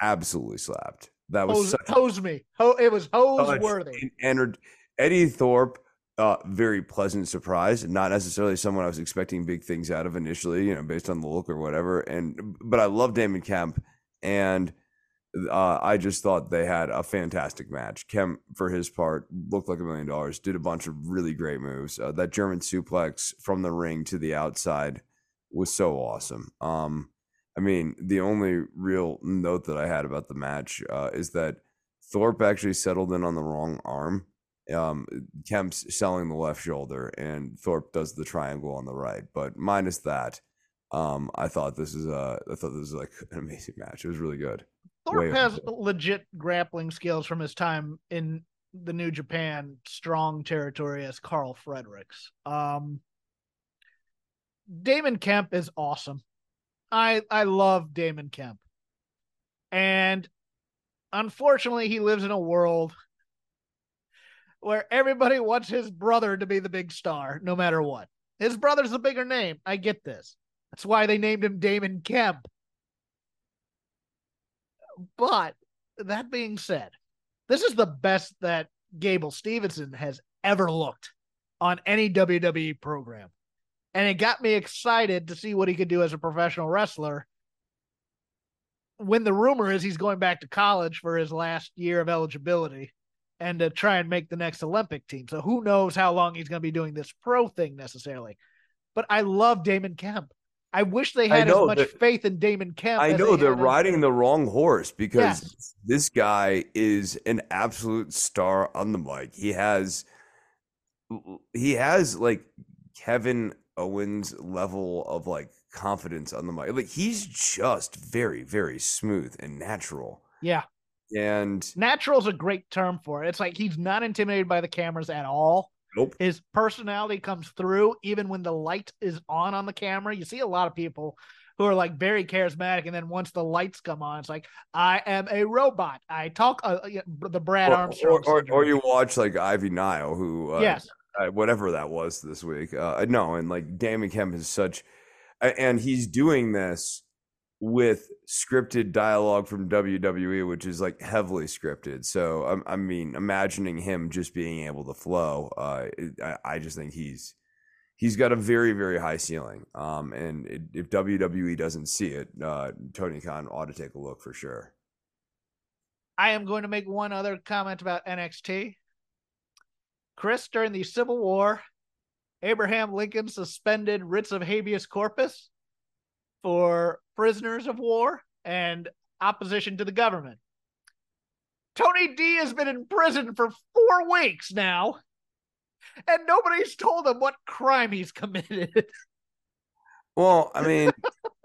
Absolutely slapped. That was Hose, such hose me. Ho- it was hose worthy. ener- Eddy Thorpe, uh, very pleasant surprise. Not necessarily someone I was expecting big things out of initially, you know, based on the look or whatever. And but I love Damon Kemp, and uh, I just thought they had a fantastic match. Kemp, for his part, looked like a million dollars. Did a bunch of really great moves. Uh, that German suplex from the ring to the outside was so awesome. Um, I mean, the only real note that I had about the match uh, is that Thorpe actually settled in on the wrong arm. Um, Kemp's selling the left shoulder, and Thorpe does the triangle on the right. But minus that, um, I thought this is a, I thought this was like an amazing match. It was really good. Thorpe way has legit grappling skills from his time in the New Japan strong territory as Karl Fredericks. Um, Damon Kemp is awesome. I I love Damon Kemp. And unfortunately, he lives in a world where everybody wants his brother to be the big star, no matter what. His brother's the bigger name. I get this. That's why they named him Damon Kemp. But that being said, this is the best that Gable Stevenson has ever looked on any WWE program. And it got me excited to see what he could do as a professional wrestler. When the rumor is he's going back to college for his last year of eligibility and to try and make the next Olympic team. So who knows how long he's going to be doing this pro thing necessarily. But I love Damon Kemp. I wish they had as much faith in Damon Kemp. I know they in- riding the wrong horse because Yes. this guy is an absolute star on the mic. He has he has like Kevin Owens level of like confidence on the mic. Like he's just very very smooth and natural. Yeah. And natural is a great term for it. It's like he's not intimidated by the cameras at all. nope. His personality comes through even when the light is on on the camera. You see a lot of people who are like very charismatic, and then once the lights come on, it's like I am a robot. I talk uh, the Brad Armstrong. or, or, or you watch like Ivy Nile, who uh, yes, uh, whatever that was this week. Uh, no, and like Damon Kemp is such, and he's doing this with scripted dialogue from WWE, which is like heavily scripted. So um, I mean, imagining him just being able to flow, uh, I, I just think he's he's got a very very high ceiling. Um, and it, if WWE doesn't see it, uh, Tony Khan ought to take a look for sure. I am going to make one other comment about NXT. Chris, during the Civil War, Abraham Lincoln suspended writs of habeas corpus for prisoners of war and opposition to the government. Tony D has been in prison for four weeks now, and nobody's told him what crime he's committed. Well, I mean,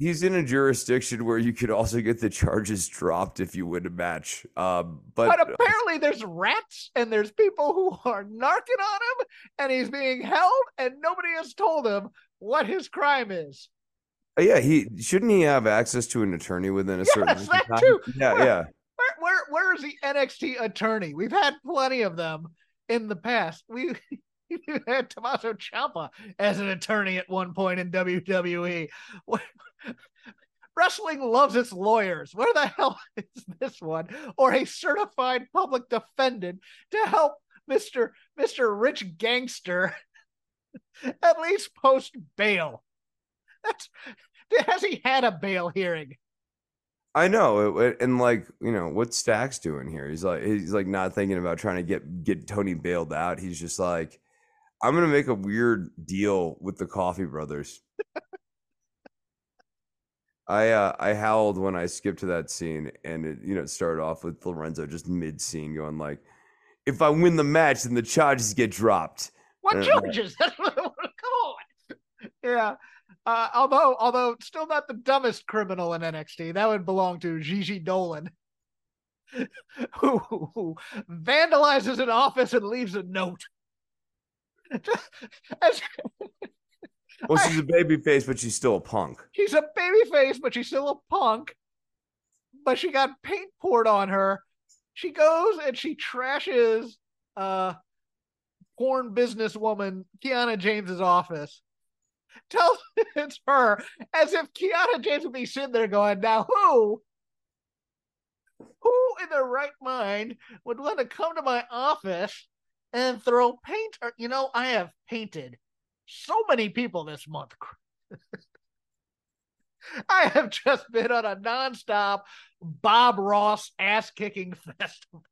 he's in a jurisdiction where you could also get the charges dropped if you win a match. Um, but, but apparently there's rats and there's people who are narking on him and he's being held and nobody has told him what his crime is. Uh, yeah, he shouldn't he have access to an attorney within a yes, certain that time? too. Yeah, where, yeah. Where, where where is the NXT attorney? We've had plenty of them in the past. We we had Tommaso Ciampa as an attorney at one point in WWE. Wrestling loves its lawyers. Where the hell is this one? Or a certified public defendant to help Mr. Mr. Rich Gangster at least post bail. That's has he had a bail hearing? I know, and like you know, what Stacks doing here? He's like, he's like not thinking about trying to get get Tony bailed out. He's just like, I'm gonna make a weird deal with the Coffee Brothers. I uh, I howled when I skipped to that scene, and it you know it started off with Lorenzo just mid scene going like, "If I win the match, then the charges get dropped." What charges? Come on. Yeah. Uh, although, although still not the dumbest criminal in NXT, that would belong to Gigi Dolan, who, who vandalizes an office and leaves a note. As, Well, she's a baby face, but she's still a punk. she's a baby face, but she's still a punk. But she got paint poured on her. She goes and she trashes uh porn businesswoman Kiana James's office. Tells it's her as if Kiana James would be sitting there going, now who who in their right mind would want to come to my office and throw paint or you know, I have painted so many people this month. I have just been on a nonstop Bob Ross ass kicking festival.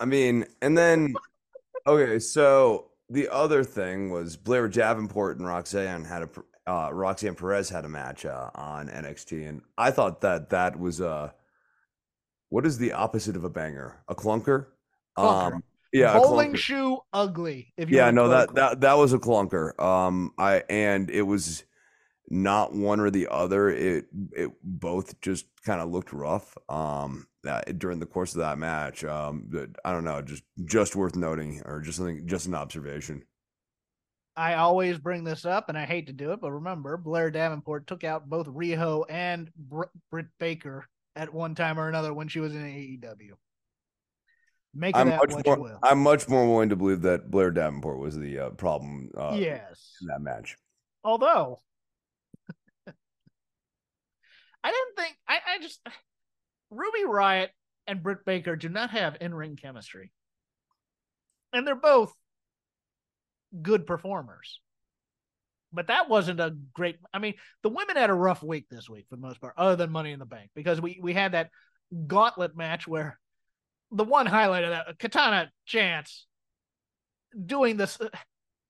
I mean, and then okay, so the other thing was Blair Davenport and Roxanne had a uh, Roxanne Perez had a match uh, on NXT, and I thought that that was uh, what is the opposite of a banger? A clunker? Clunker. Um, yeah, Bowling shoe ugly. If you Yeah, no, that that that was a clunker. Um, I and it was not one or the other. It it both just kind of looked rough. Um, that during the course of that match. Um, but I don't know, just just worth noting, or just something, just an observation. I always bring this up, and I hate to do it, but remember, Blair Davenport took out both Riho and Br- Britt Baker at one time or another when she was in AEW. Make I'm much what you more. will. I'm much more willing to believe that Blair Davenport was the uh, problem. Uh, yes. in that match. Although I didn't think I, I just Ruby Riott and Britt Baker do not have in-ring chemistry. And they're both good performers. But that wasn't a great I mean, the women had a rough week this week for the most part, other than Money in the Bank, because we we had that gauntlet match where the one highlight of that Katana Chance doing this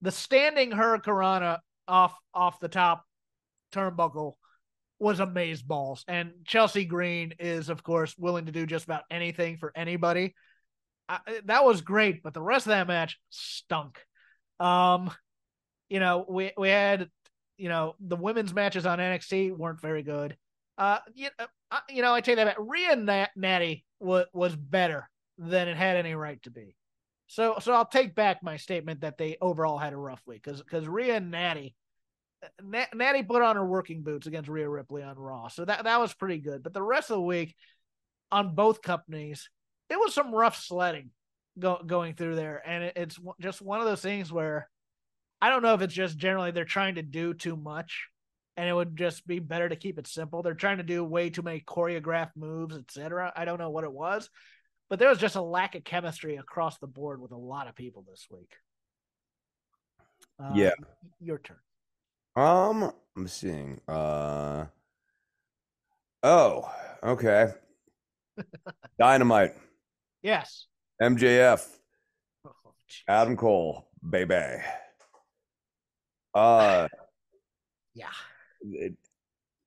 the standing Hurricanrana off off the top turnbuckle was amaze balls. And Chelsea Green is, of course, willing to do just about anything for anybody. I, that was great, but the rest of that match stunk. Um, you know, we we had, you know, the women's matches on NXT weren't very good. Uh, you, uh, you know, I take that back. Rhea Nat- Natty was was better than it had any right to be. So, so I'll take back my statement that they overall had a rough week because because Rhea and Natty, Nat, Natty put on her working boots against Rhea Ripley on Raw, so that that was pretty good. But the rest of the week, on both companies, it was some rough sledding go, going through there, and it, it's just one of those things where I don't know if it's just generally they're trying to do too much, and it would just be better to keep it simple. They're trying to do way too many choreographed moves, etc. I don't know what it was, but there was just a lack of chemistry across the board with a lot of people this week. Uh, Yeah. your turn. Um, I'm seeing. Uh, oh, okay. Dynamite, Yes. MJF, Oh. Adam Cole, baby. Uh, yeah. It,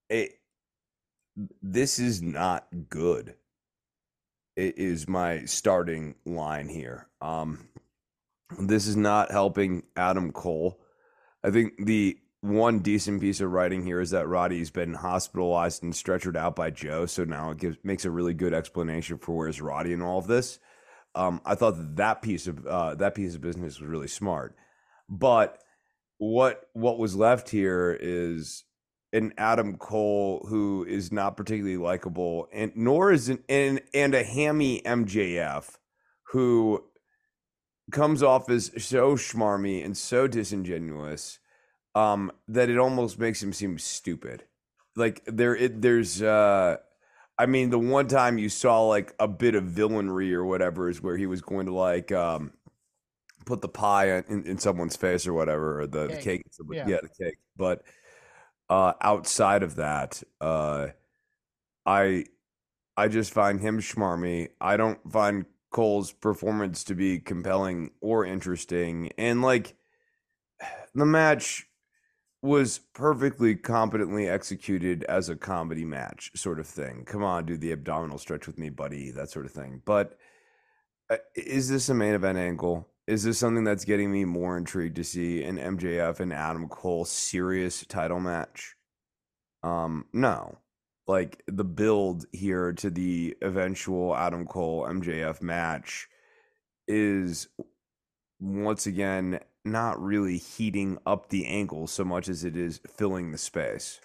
it this is not good. It is my starting line here. Um this is not helping adam cole. I think the one decent piece of writing here is that Roddy's been hospitalized and stretchered out by Joe, so now it gives makes a really good explanation for where's Roddy in all of this. Um, I thought that, that piece of uh, that piece of business was really smart, but what what was left here is an Adam Cole who is not particularly likable, and nor is an and, and a hammy MJF who comes off as so schmarmy and so disingenuous um, that it almost makes him seem stupid. Like there, it, there's, uh, I mean, the one time you saw like a bit of villainry or whatever is where he was going to like um, put the pie in, in someone's face or whatever, or the cake. the cake. Yeah. yeah, the cake. But uh, outside of that, uh, I I just find him schmarmy. I don't find Cole's performance to be compelling or interesting, and like the match was perfectly competently executed as a comedy match sort of thing. Come on, do the abdominal stretch with me, buddy, that sort of thing. But uh, is this a main event angle? Is this something that's getting me more intrigued to see an MJF and Adam Cole serious title match? Um, no. Like the build here to the eventual Adam Cole MJF match is once again not really heating up the angle so much as it is filling the space.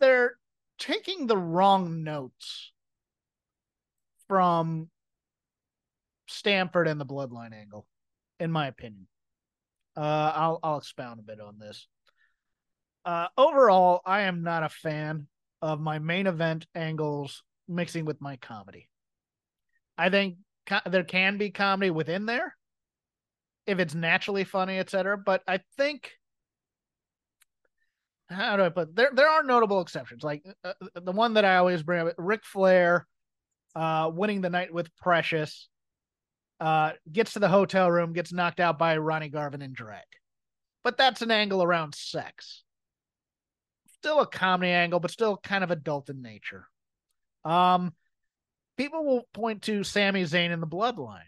They're taking the wrong notes from Stamford and the bloodline angle, in my opinion. Uh, I'll I'll expound a bit on this. Uh, overall, I am not a fan of my main event angles mixing with my comedy. I think co- there can be comedy within there, if it's naturally funny, etc. But I think how do I put there? There are notable exceptions, like uh, uh, the one that I always bring up: Ric Flair uh, winning the night with Precious, uh, gets to the hotel room, gets knocked out by Ronnie Garvin and drag. But that's an angle around sex. Still a comedy angle, but still kind of adult in nature. Um, people will point to Sami Zayn in the Bloodline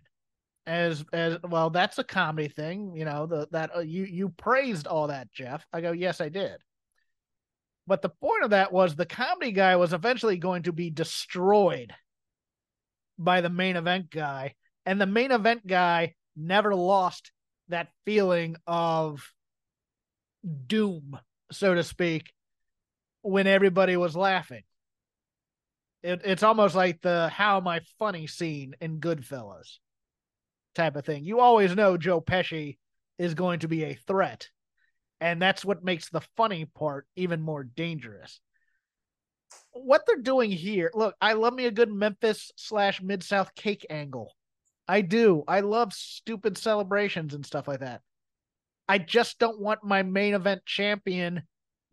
as as well that's a comedy thing you know the that uh, you you praised all that jeff i go yes i did but the point of that was the comedy guy was eventually going to be destroyed by the main event guy and the main event guy never lost that feeling of doom so to speak when everybody was laughing it, it's almost like the how am i funny scene in goodfellas type of thing. You always know Joe Pesci is going to be a threat. And that's what makes the funny part even more dangerous. What they're doing here, look, I love me a good Memphis slash Mid South cake angle. I do. I love stupid celebrations and stuff like that. I just don't want my main event champion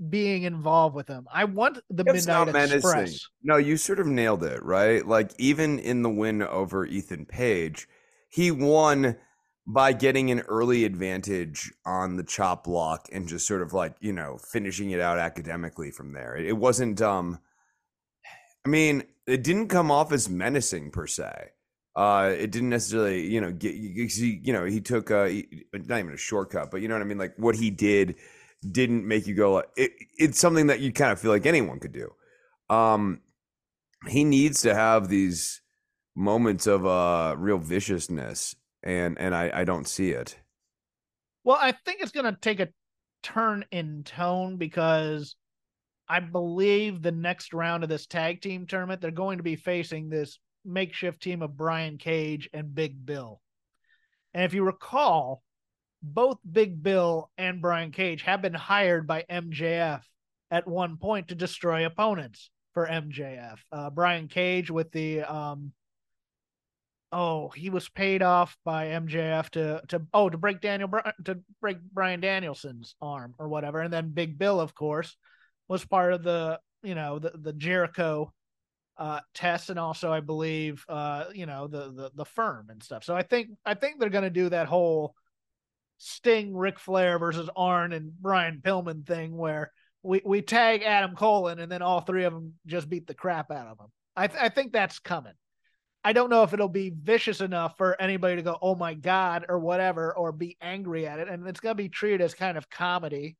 being involved with them. I want the it's Midnight Express. No, you sort of nailed it, right? Like even in the win over Ethan Page, he won by getting an early advantage on the chop block and just sort of like you know finishing it out academically from there it wasn't um i mean it didn't come off as menacing per se uh it didn't necessarily you know get you, you know he took uh not even a shortcut but you know what i mean like what he did didn't make you go it, it's something that you kind of feel like anyone could do um he needs to have these moments of uh real viciousness and and I I don't see it. Well, I think it's going to take a turn in tone because I believe the next round of this tag team tournament they're going to be facing this makeshift team of Brian Cage and Big Bill. And if you recall, both Big Bill and Brian Cage have been hired by MJF at one point to destroy opponents for MJF. Uh, Brian Cage with the um, oh, he was paid off by MJF to to oh to break Daniel to break Bryan Danielson's arm or whatever, and then Big Bill, of course, was part of the you know the the Jericho uh test and also I believe uh you know the the the firm and stuff. So I think I think they're going to do that whole Sting Ric Flair versus Arn and Brian Pillman thing where we we tag Adam Colin and then all three of them just beat the crap out of him. I th- I think that's coming. I don't know if it'll be vicious enough for anybody to go, "Oh my god," or whatever, or be angry at it, and it's gonna be treated as kind of comedy.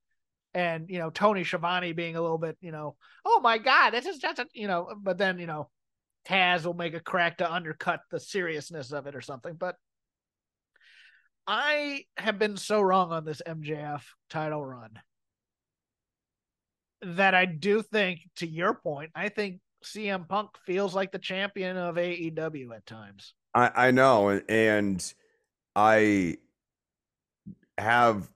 And you know, Tony Schiavone being a little bit, you know, "Oh my god, this is just," a, you know, but then you know, Taz will make a crack to undercut the seriousness of it or something. But I have been so wrong on this MJF title run that I do think, to your point, I think CM Punk feels like the champion of AEW at times. I, I know, and I have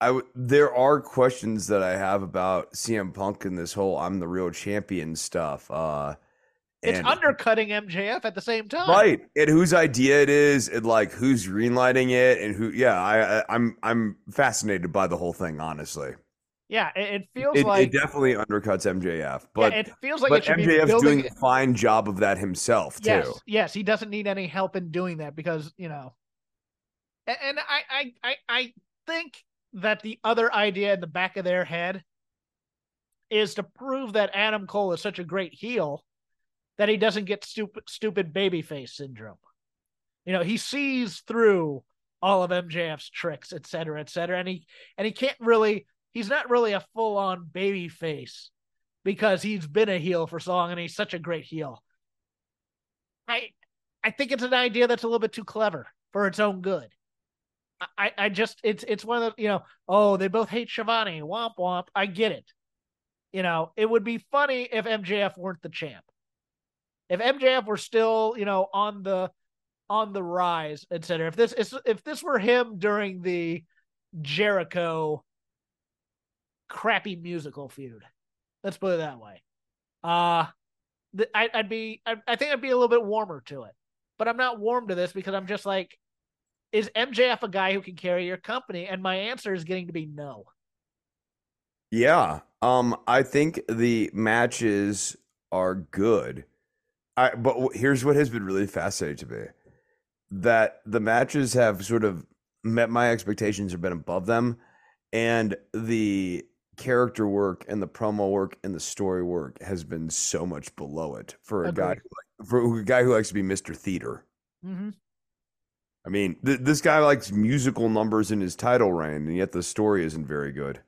I there are questions that I have about CM Punk and this whole "I'm the real champion" stuff. Uh, it's undercutting MJF at the same time, right? And whose idea it is, and like who's greenlighting it, and who? Yeah, I, I I'm I'm fascinated by the whole thing, honestly. Yeah, it, it feels it, like it definitely undercuts MJF, but yeah, it feels like but MJF's doing a fine job of that himself yes, too. Yes, he doesn't need any help in doing that because you know, and, and I, I I I think that the other idea in the back of their head is to prove that Adam Cole is such a great heel that he doesn't get stupid stupid babyface syndrome. You know, he sees through all of MJF's tricks, et cetera, et cetera, and he and he can't really he's not really a full on baby face because he's been a heel for so long and he's such a great heel. I I think it's an idea that's a little bit too clever for its own good. I, I just it's it's one of the you know oh they both hate Shivani. Womp womp. I get it. You know it would be funny if MJF weren't the champ. If MJF were still you know on the on the rise etc if this is if this were him during the Jericho crappy musical feud. Let's put it that way. Uh I, would be, I, I think I'd be a little bit warmer to it, but I'm not warm to this because I'm just like, is MJF a guy who can carry your company? And my answer is getting to be no. Yeah. Um, I think the matches are good. I, but here's what has been really fascinating to me that the matches have sort of met my expectations or been above them. And the character work and the promo work and the story work has been so much below it for a Agreed. guy who, for a guy who likes to be Mr. Theater. Mm-hmm. I mean, th- this guy likes musical numbers in his title reign, and yet the story isn't very good.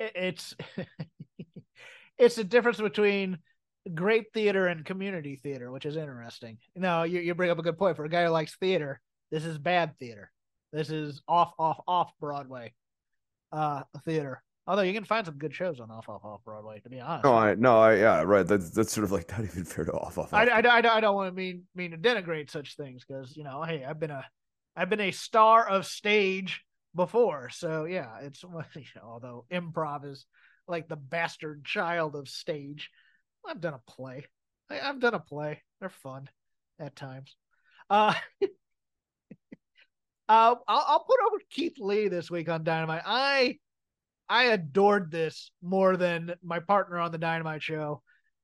It's it's the difference between great theater and community theater, which is interesting. No, you, you bring up a good point. For a guy who likes theater, this is bad theater. This is off, off, off Broadway uh, theater. Although you can find some good shows on off off off Broadway, to be honest. No, I no, I yeah, right. That's that's sort of like not even fair to off off. I, I, I, I don't want to mean mean to denigrate such things because you know, hey, I've been a I've been a star of stage before, so yeah, it's you know, although improv is like the bastard child of stage. I've done a play. I, have done a play. They're fun at times. Uh, uh, I'll, I'll put over Keith Lee this week on Dynamite. I I adored this more than my partner on the Dynamite show.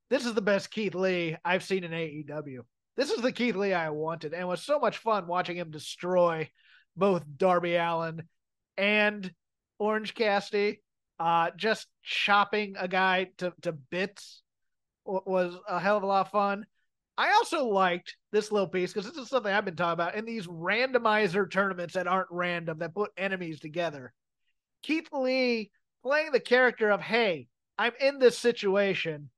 This is the best Keith Lee I've seen in AEW. This is the Keith Lee I wanted, and it was so much fun watching him destroy both Darby Allin and Orange Cassidy. Uh, just chopping a guy to, to bits was a hell of a lot of fun. I also liked this little piece because this is something I've been talking about in these randomizer tournaments that aren't random that put enemies together. Keith Lee playing the character of, hey, I'm in this situation.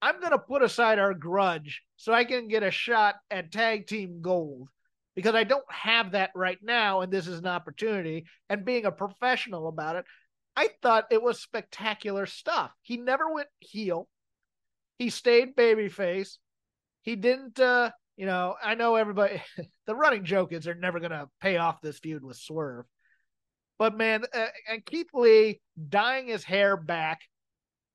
I'm going to put aside our grudge so I can get a shot at tag team gold because I don't have that right now. And this is an opportunity. And being a professional about it, I thought it was spectacular stuff. He never went heel, he stayed babyface. He didn't, uh, you know, I know everybody, the running joke is they're never going to pay off this feud with Swerve. But man, uh, and Keith Lee dyeing his hair back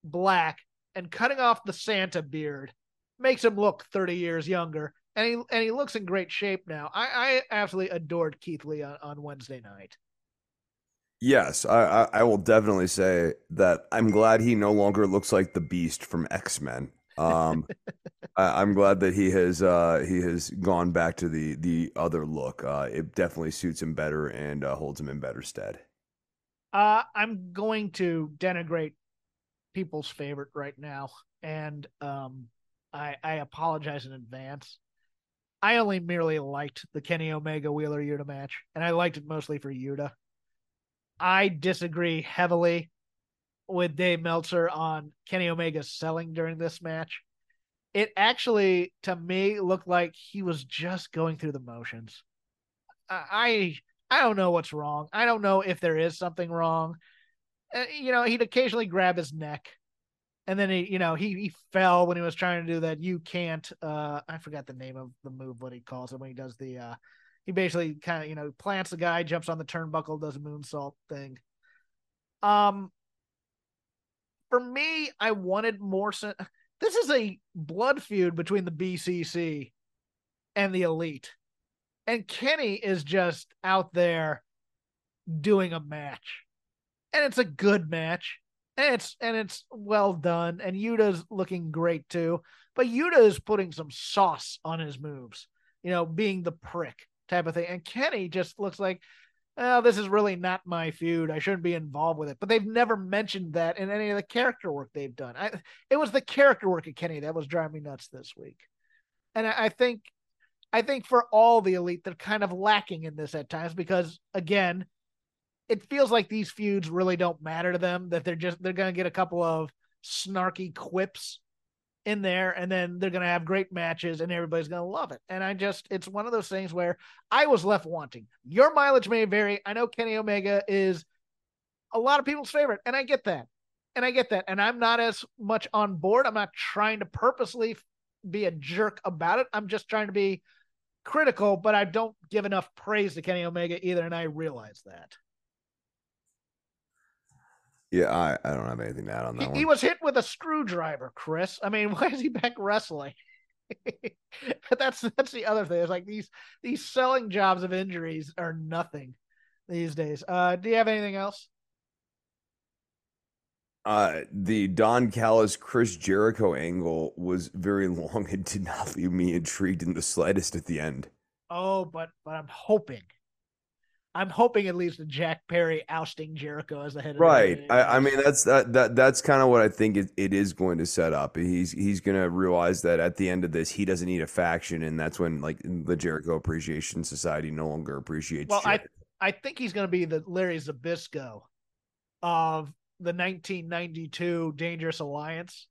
black and cutting off the Santa beard makes him look 30 years younger. And he and he looks in great shape now. I, I absolutely adored Keith Lee on, on Wednesday night. Yes, I, I, will definitely say that I'm glad he no longer looks like the Beast from X Men. Um, I, am glad that he has uh, he has gone back to the the other look. Uh, it definitely suits him better and uh, holds him in better stead. Uh, I'm going to denigrate people's favorite right now, and um, I, I apologize in advance. I only merely liked the Kenny Omega Wheeler Yuta match, and I liked it mostly for Yuta. I disagree heavily with Dave Meltzer on Kenny Omega's selling during this match. It actually, to me, looked like he was just going through the motions. I I don't know what's wrong. I don't know if there is something wrong. Uh, you know, he'd occasionally grab his neck, and then he, you know, he he fell when he was trying to do that. You can't. Uh, I forgot the name of the move. What he calls it when he does the. uh He basically kind of you know plants the guy, jumps on the turnbuckle, does a moonsault thing. Um, for me, I wanted more. This is a blood feud between the BCC and the Elite, and Kenny is just out there doing a match, and it's a good match, and it's and it's well done, and Yuta's looking great too. But Yuta is putting some sauce on his moves, you know, being the prick type of thing, and Kenny just looks like oh, this is really not my feud. I shouldn't be involved with it. But they've never mentioned that in any of the character work they've done. I, it was the character work of Kenny that was driving me nuts this week. And I, I think, I think for all the elite, they're kind of lacking in this at times because again, it feels like these feuds really don't matter to them. That they're just they're to get a couple of snarky quips in there and then they're going to have great matches and everybody's going to love it. And I just, it's one of those things where I was left wanting. Your mileage may vary. I know Kenny Omega is a lot of people's favorite, and I get that. And I get that. And I'm not as much on board. I'm not trying to purposely be a jerk about it. I'm just trying to be critical, but I don't give enough praise to Kenny Omega either. And I realize that. Yeah, I, I don't have anything to add on that he, one. He was hit with a screwdriver, Chris. I mean, why is he back wrestling? that's that's the other thing. It's like these these selling jobs of injuries are nothing these days. Uh, do you have anything else? Uh, the Don Callis Chris Jericho angle was very long and did not leave me intrigued in the slightest at the end. Oh, but but I'm hoping I'm hoping it leads to Jack Perry ousting Jericho as the head. Right. Of I, I, mean, that's that that that's kind of what I think it, it is going to set up. He's he's going to realize that at the end of this, he doesn't need a faction, and that's when like the Jericho Appreciation Society no longer appreciates. Well, Jericho. I I think he's going to be the Larry Zbyszko of the 1992 Dangerous Alliance.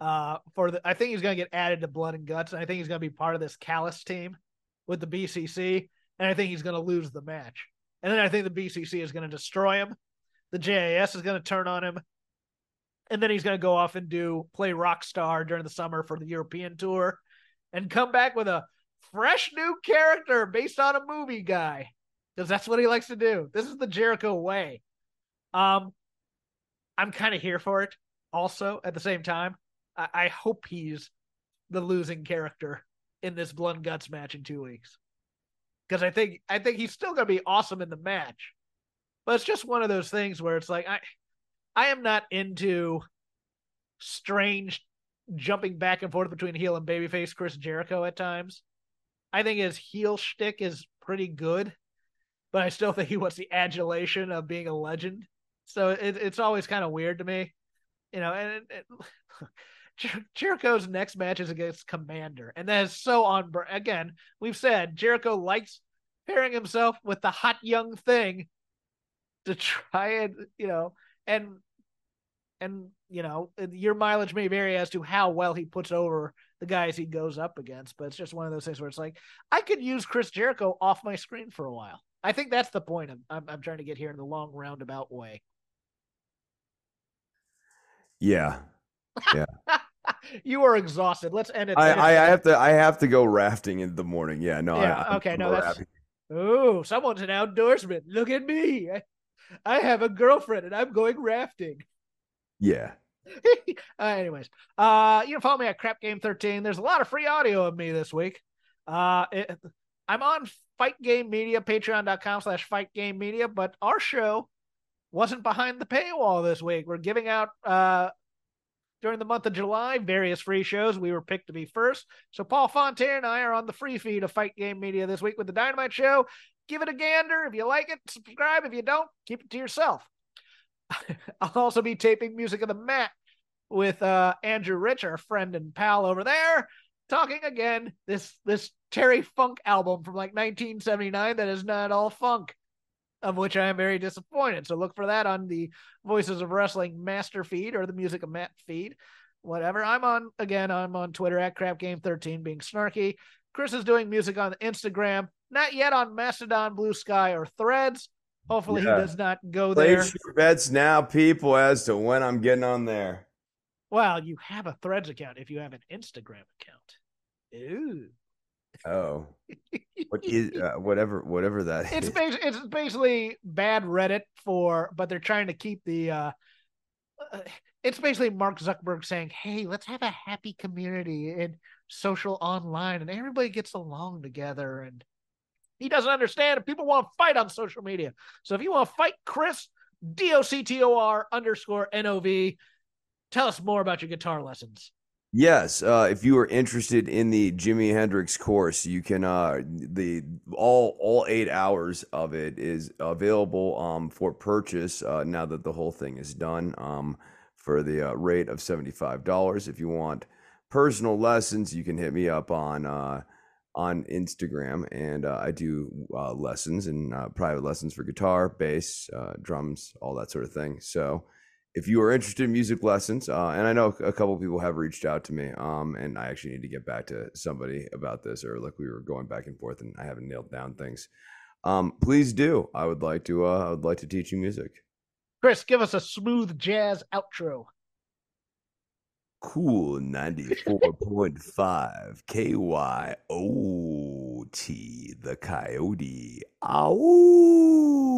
Uh, for the I think he's going to get added to Blood and Guts, and I think he's going to be part of this Callis team with the BCC and I think he's going to lose the match. And then I think the BCC is going to destroy him. The JAS is going to turn on him. And then he's going to go off and do play rock star during the summer for the European tour and come back with a fresh new character based on a movie guy because that's what he likes to do. This is the Jericho way. Um, I'm kind of here for it. Also, at the same time, I-, I hope he's the losing character in this Blood Guts match in two weeks because I think I think he's still going to be awesome in the match. But it's just one of those things where it's like I I am not into strange jumping back and forth between heel and babyface Chris Jericho at times. I think his heel shtick is pretty good, but I still think he wants the adulation of being a legend. So it, it's always kind of weird to me, you know. And it, Jer- Jericho's next match is against Komander, and that is so on. Again, we've said Jericho likes pairing himself with the hot young thing to try and you know, and and you know, your mileage may vary as to how well he puts over the guys he goes up against, but it's just one of those things where it's like I could use Chris Jericho off my screen for a while. I think that's the point I'm, I'm, I'm trying to get here in the long roundabout way. Yeah, yeah. you are exhausted. Let's end it. I, I, I, have to I have to go rafting in the morning. Yeah, no. Yeah, I, okay, no, that's. Oh, someone's an outdoorsman. Look at me. I, I have a girlfriend and I'm going rafting. Yeah. uh, anyways, uh, you can follow me at Crap Game 13. There's a lot of free audio of me this week. Uh, it, I'm on Fight Game Media, patreon.com slash Fight Game Media, but our show wasn't behind the paywall this week. We're giving out uh during the month of July, various free shows. We were picked to be first. So Paul Fontaine and I are on the free feed of Fight Game Media this week with the Dynamite Show. Give it a gander. If you like it, subscribe. If you don't, keep it to yourself. I'll also be taping Music of the Mat with uh, Andrew Rich, our friend and pal over there. talking again this this Terry Funk album from like 1979 that is not all funk, of which I am very disappointed. So look for that on the Voices of Wrestling master feed or the Music of Mat feed, whatever. I'm on again. I'm on Twitter at Crap Game 13 being snarky. Chris is doing music on Instagram, not yet on Mastodon, Bluesky, or Threads. Hopefully Yeah. he does not go Place there. your bets now, people, as to when I'm getting on there. Well, you have a Threads account if you have an Instagram account. Ooh. Oh, what is uh, whatever whatever that it's bas- it's basically bad Reddit for, but they're trying to keep the. uh uh, It's basically Mark Zuckerberg saying, "Hey, let's have a happy community and social online, and everybody gets along together." And he doesn't understand. If people want to fight on social media. So if you want to fight Chris, D O C T O R underscore N O V, tell us more about your guitar lessons. Yes, uh, if you are interested in the Jimi Hendrix course, you can uh, the all all eight hours of it is available um, for purchase uh, now that the whole thing is done um, for the uh, rate of seventy five dollars. If you want personal lessons, you can hit me up on uh, on Instagram, and uh, I do lessons and private lessons for guitar, bass, drums, all that sort of thing. So if you are interested in music lessons, uh, and I know a couple people have reached out to me, um, and I actually need to get back to somebody about this, or like we were going back and forth, and I haven't nailed down things. Um, please do. I would like to. Uh, I would like to teach you music. Chris, give us a smooth jazz outro. Cool ninety four point five K Y O T the Coyote. Ow.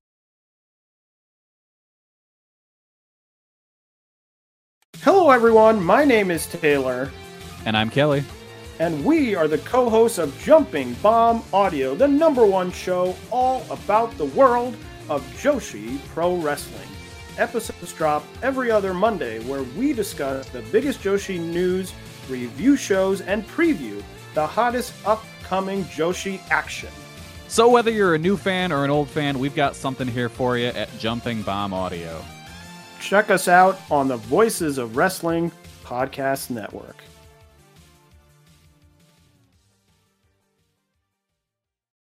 Hello, everyone. My name is Taylor, And I'm Kelly. and we are the co hosts of Jumping Bomb Audio, the number one show all about the world of Joshi Pro Wrestling. Episodes drop every other Monday where we discuss the biggest Joshi news, review shows, and preview the hottest upcoming Joshi action. So, whether you're a new fan or an old fan, we've got something here for you at Jumping Bomb Audio. Check us out on the Voices of Wrestling Podcast Network.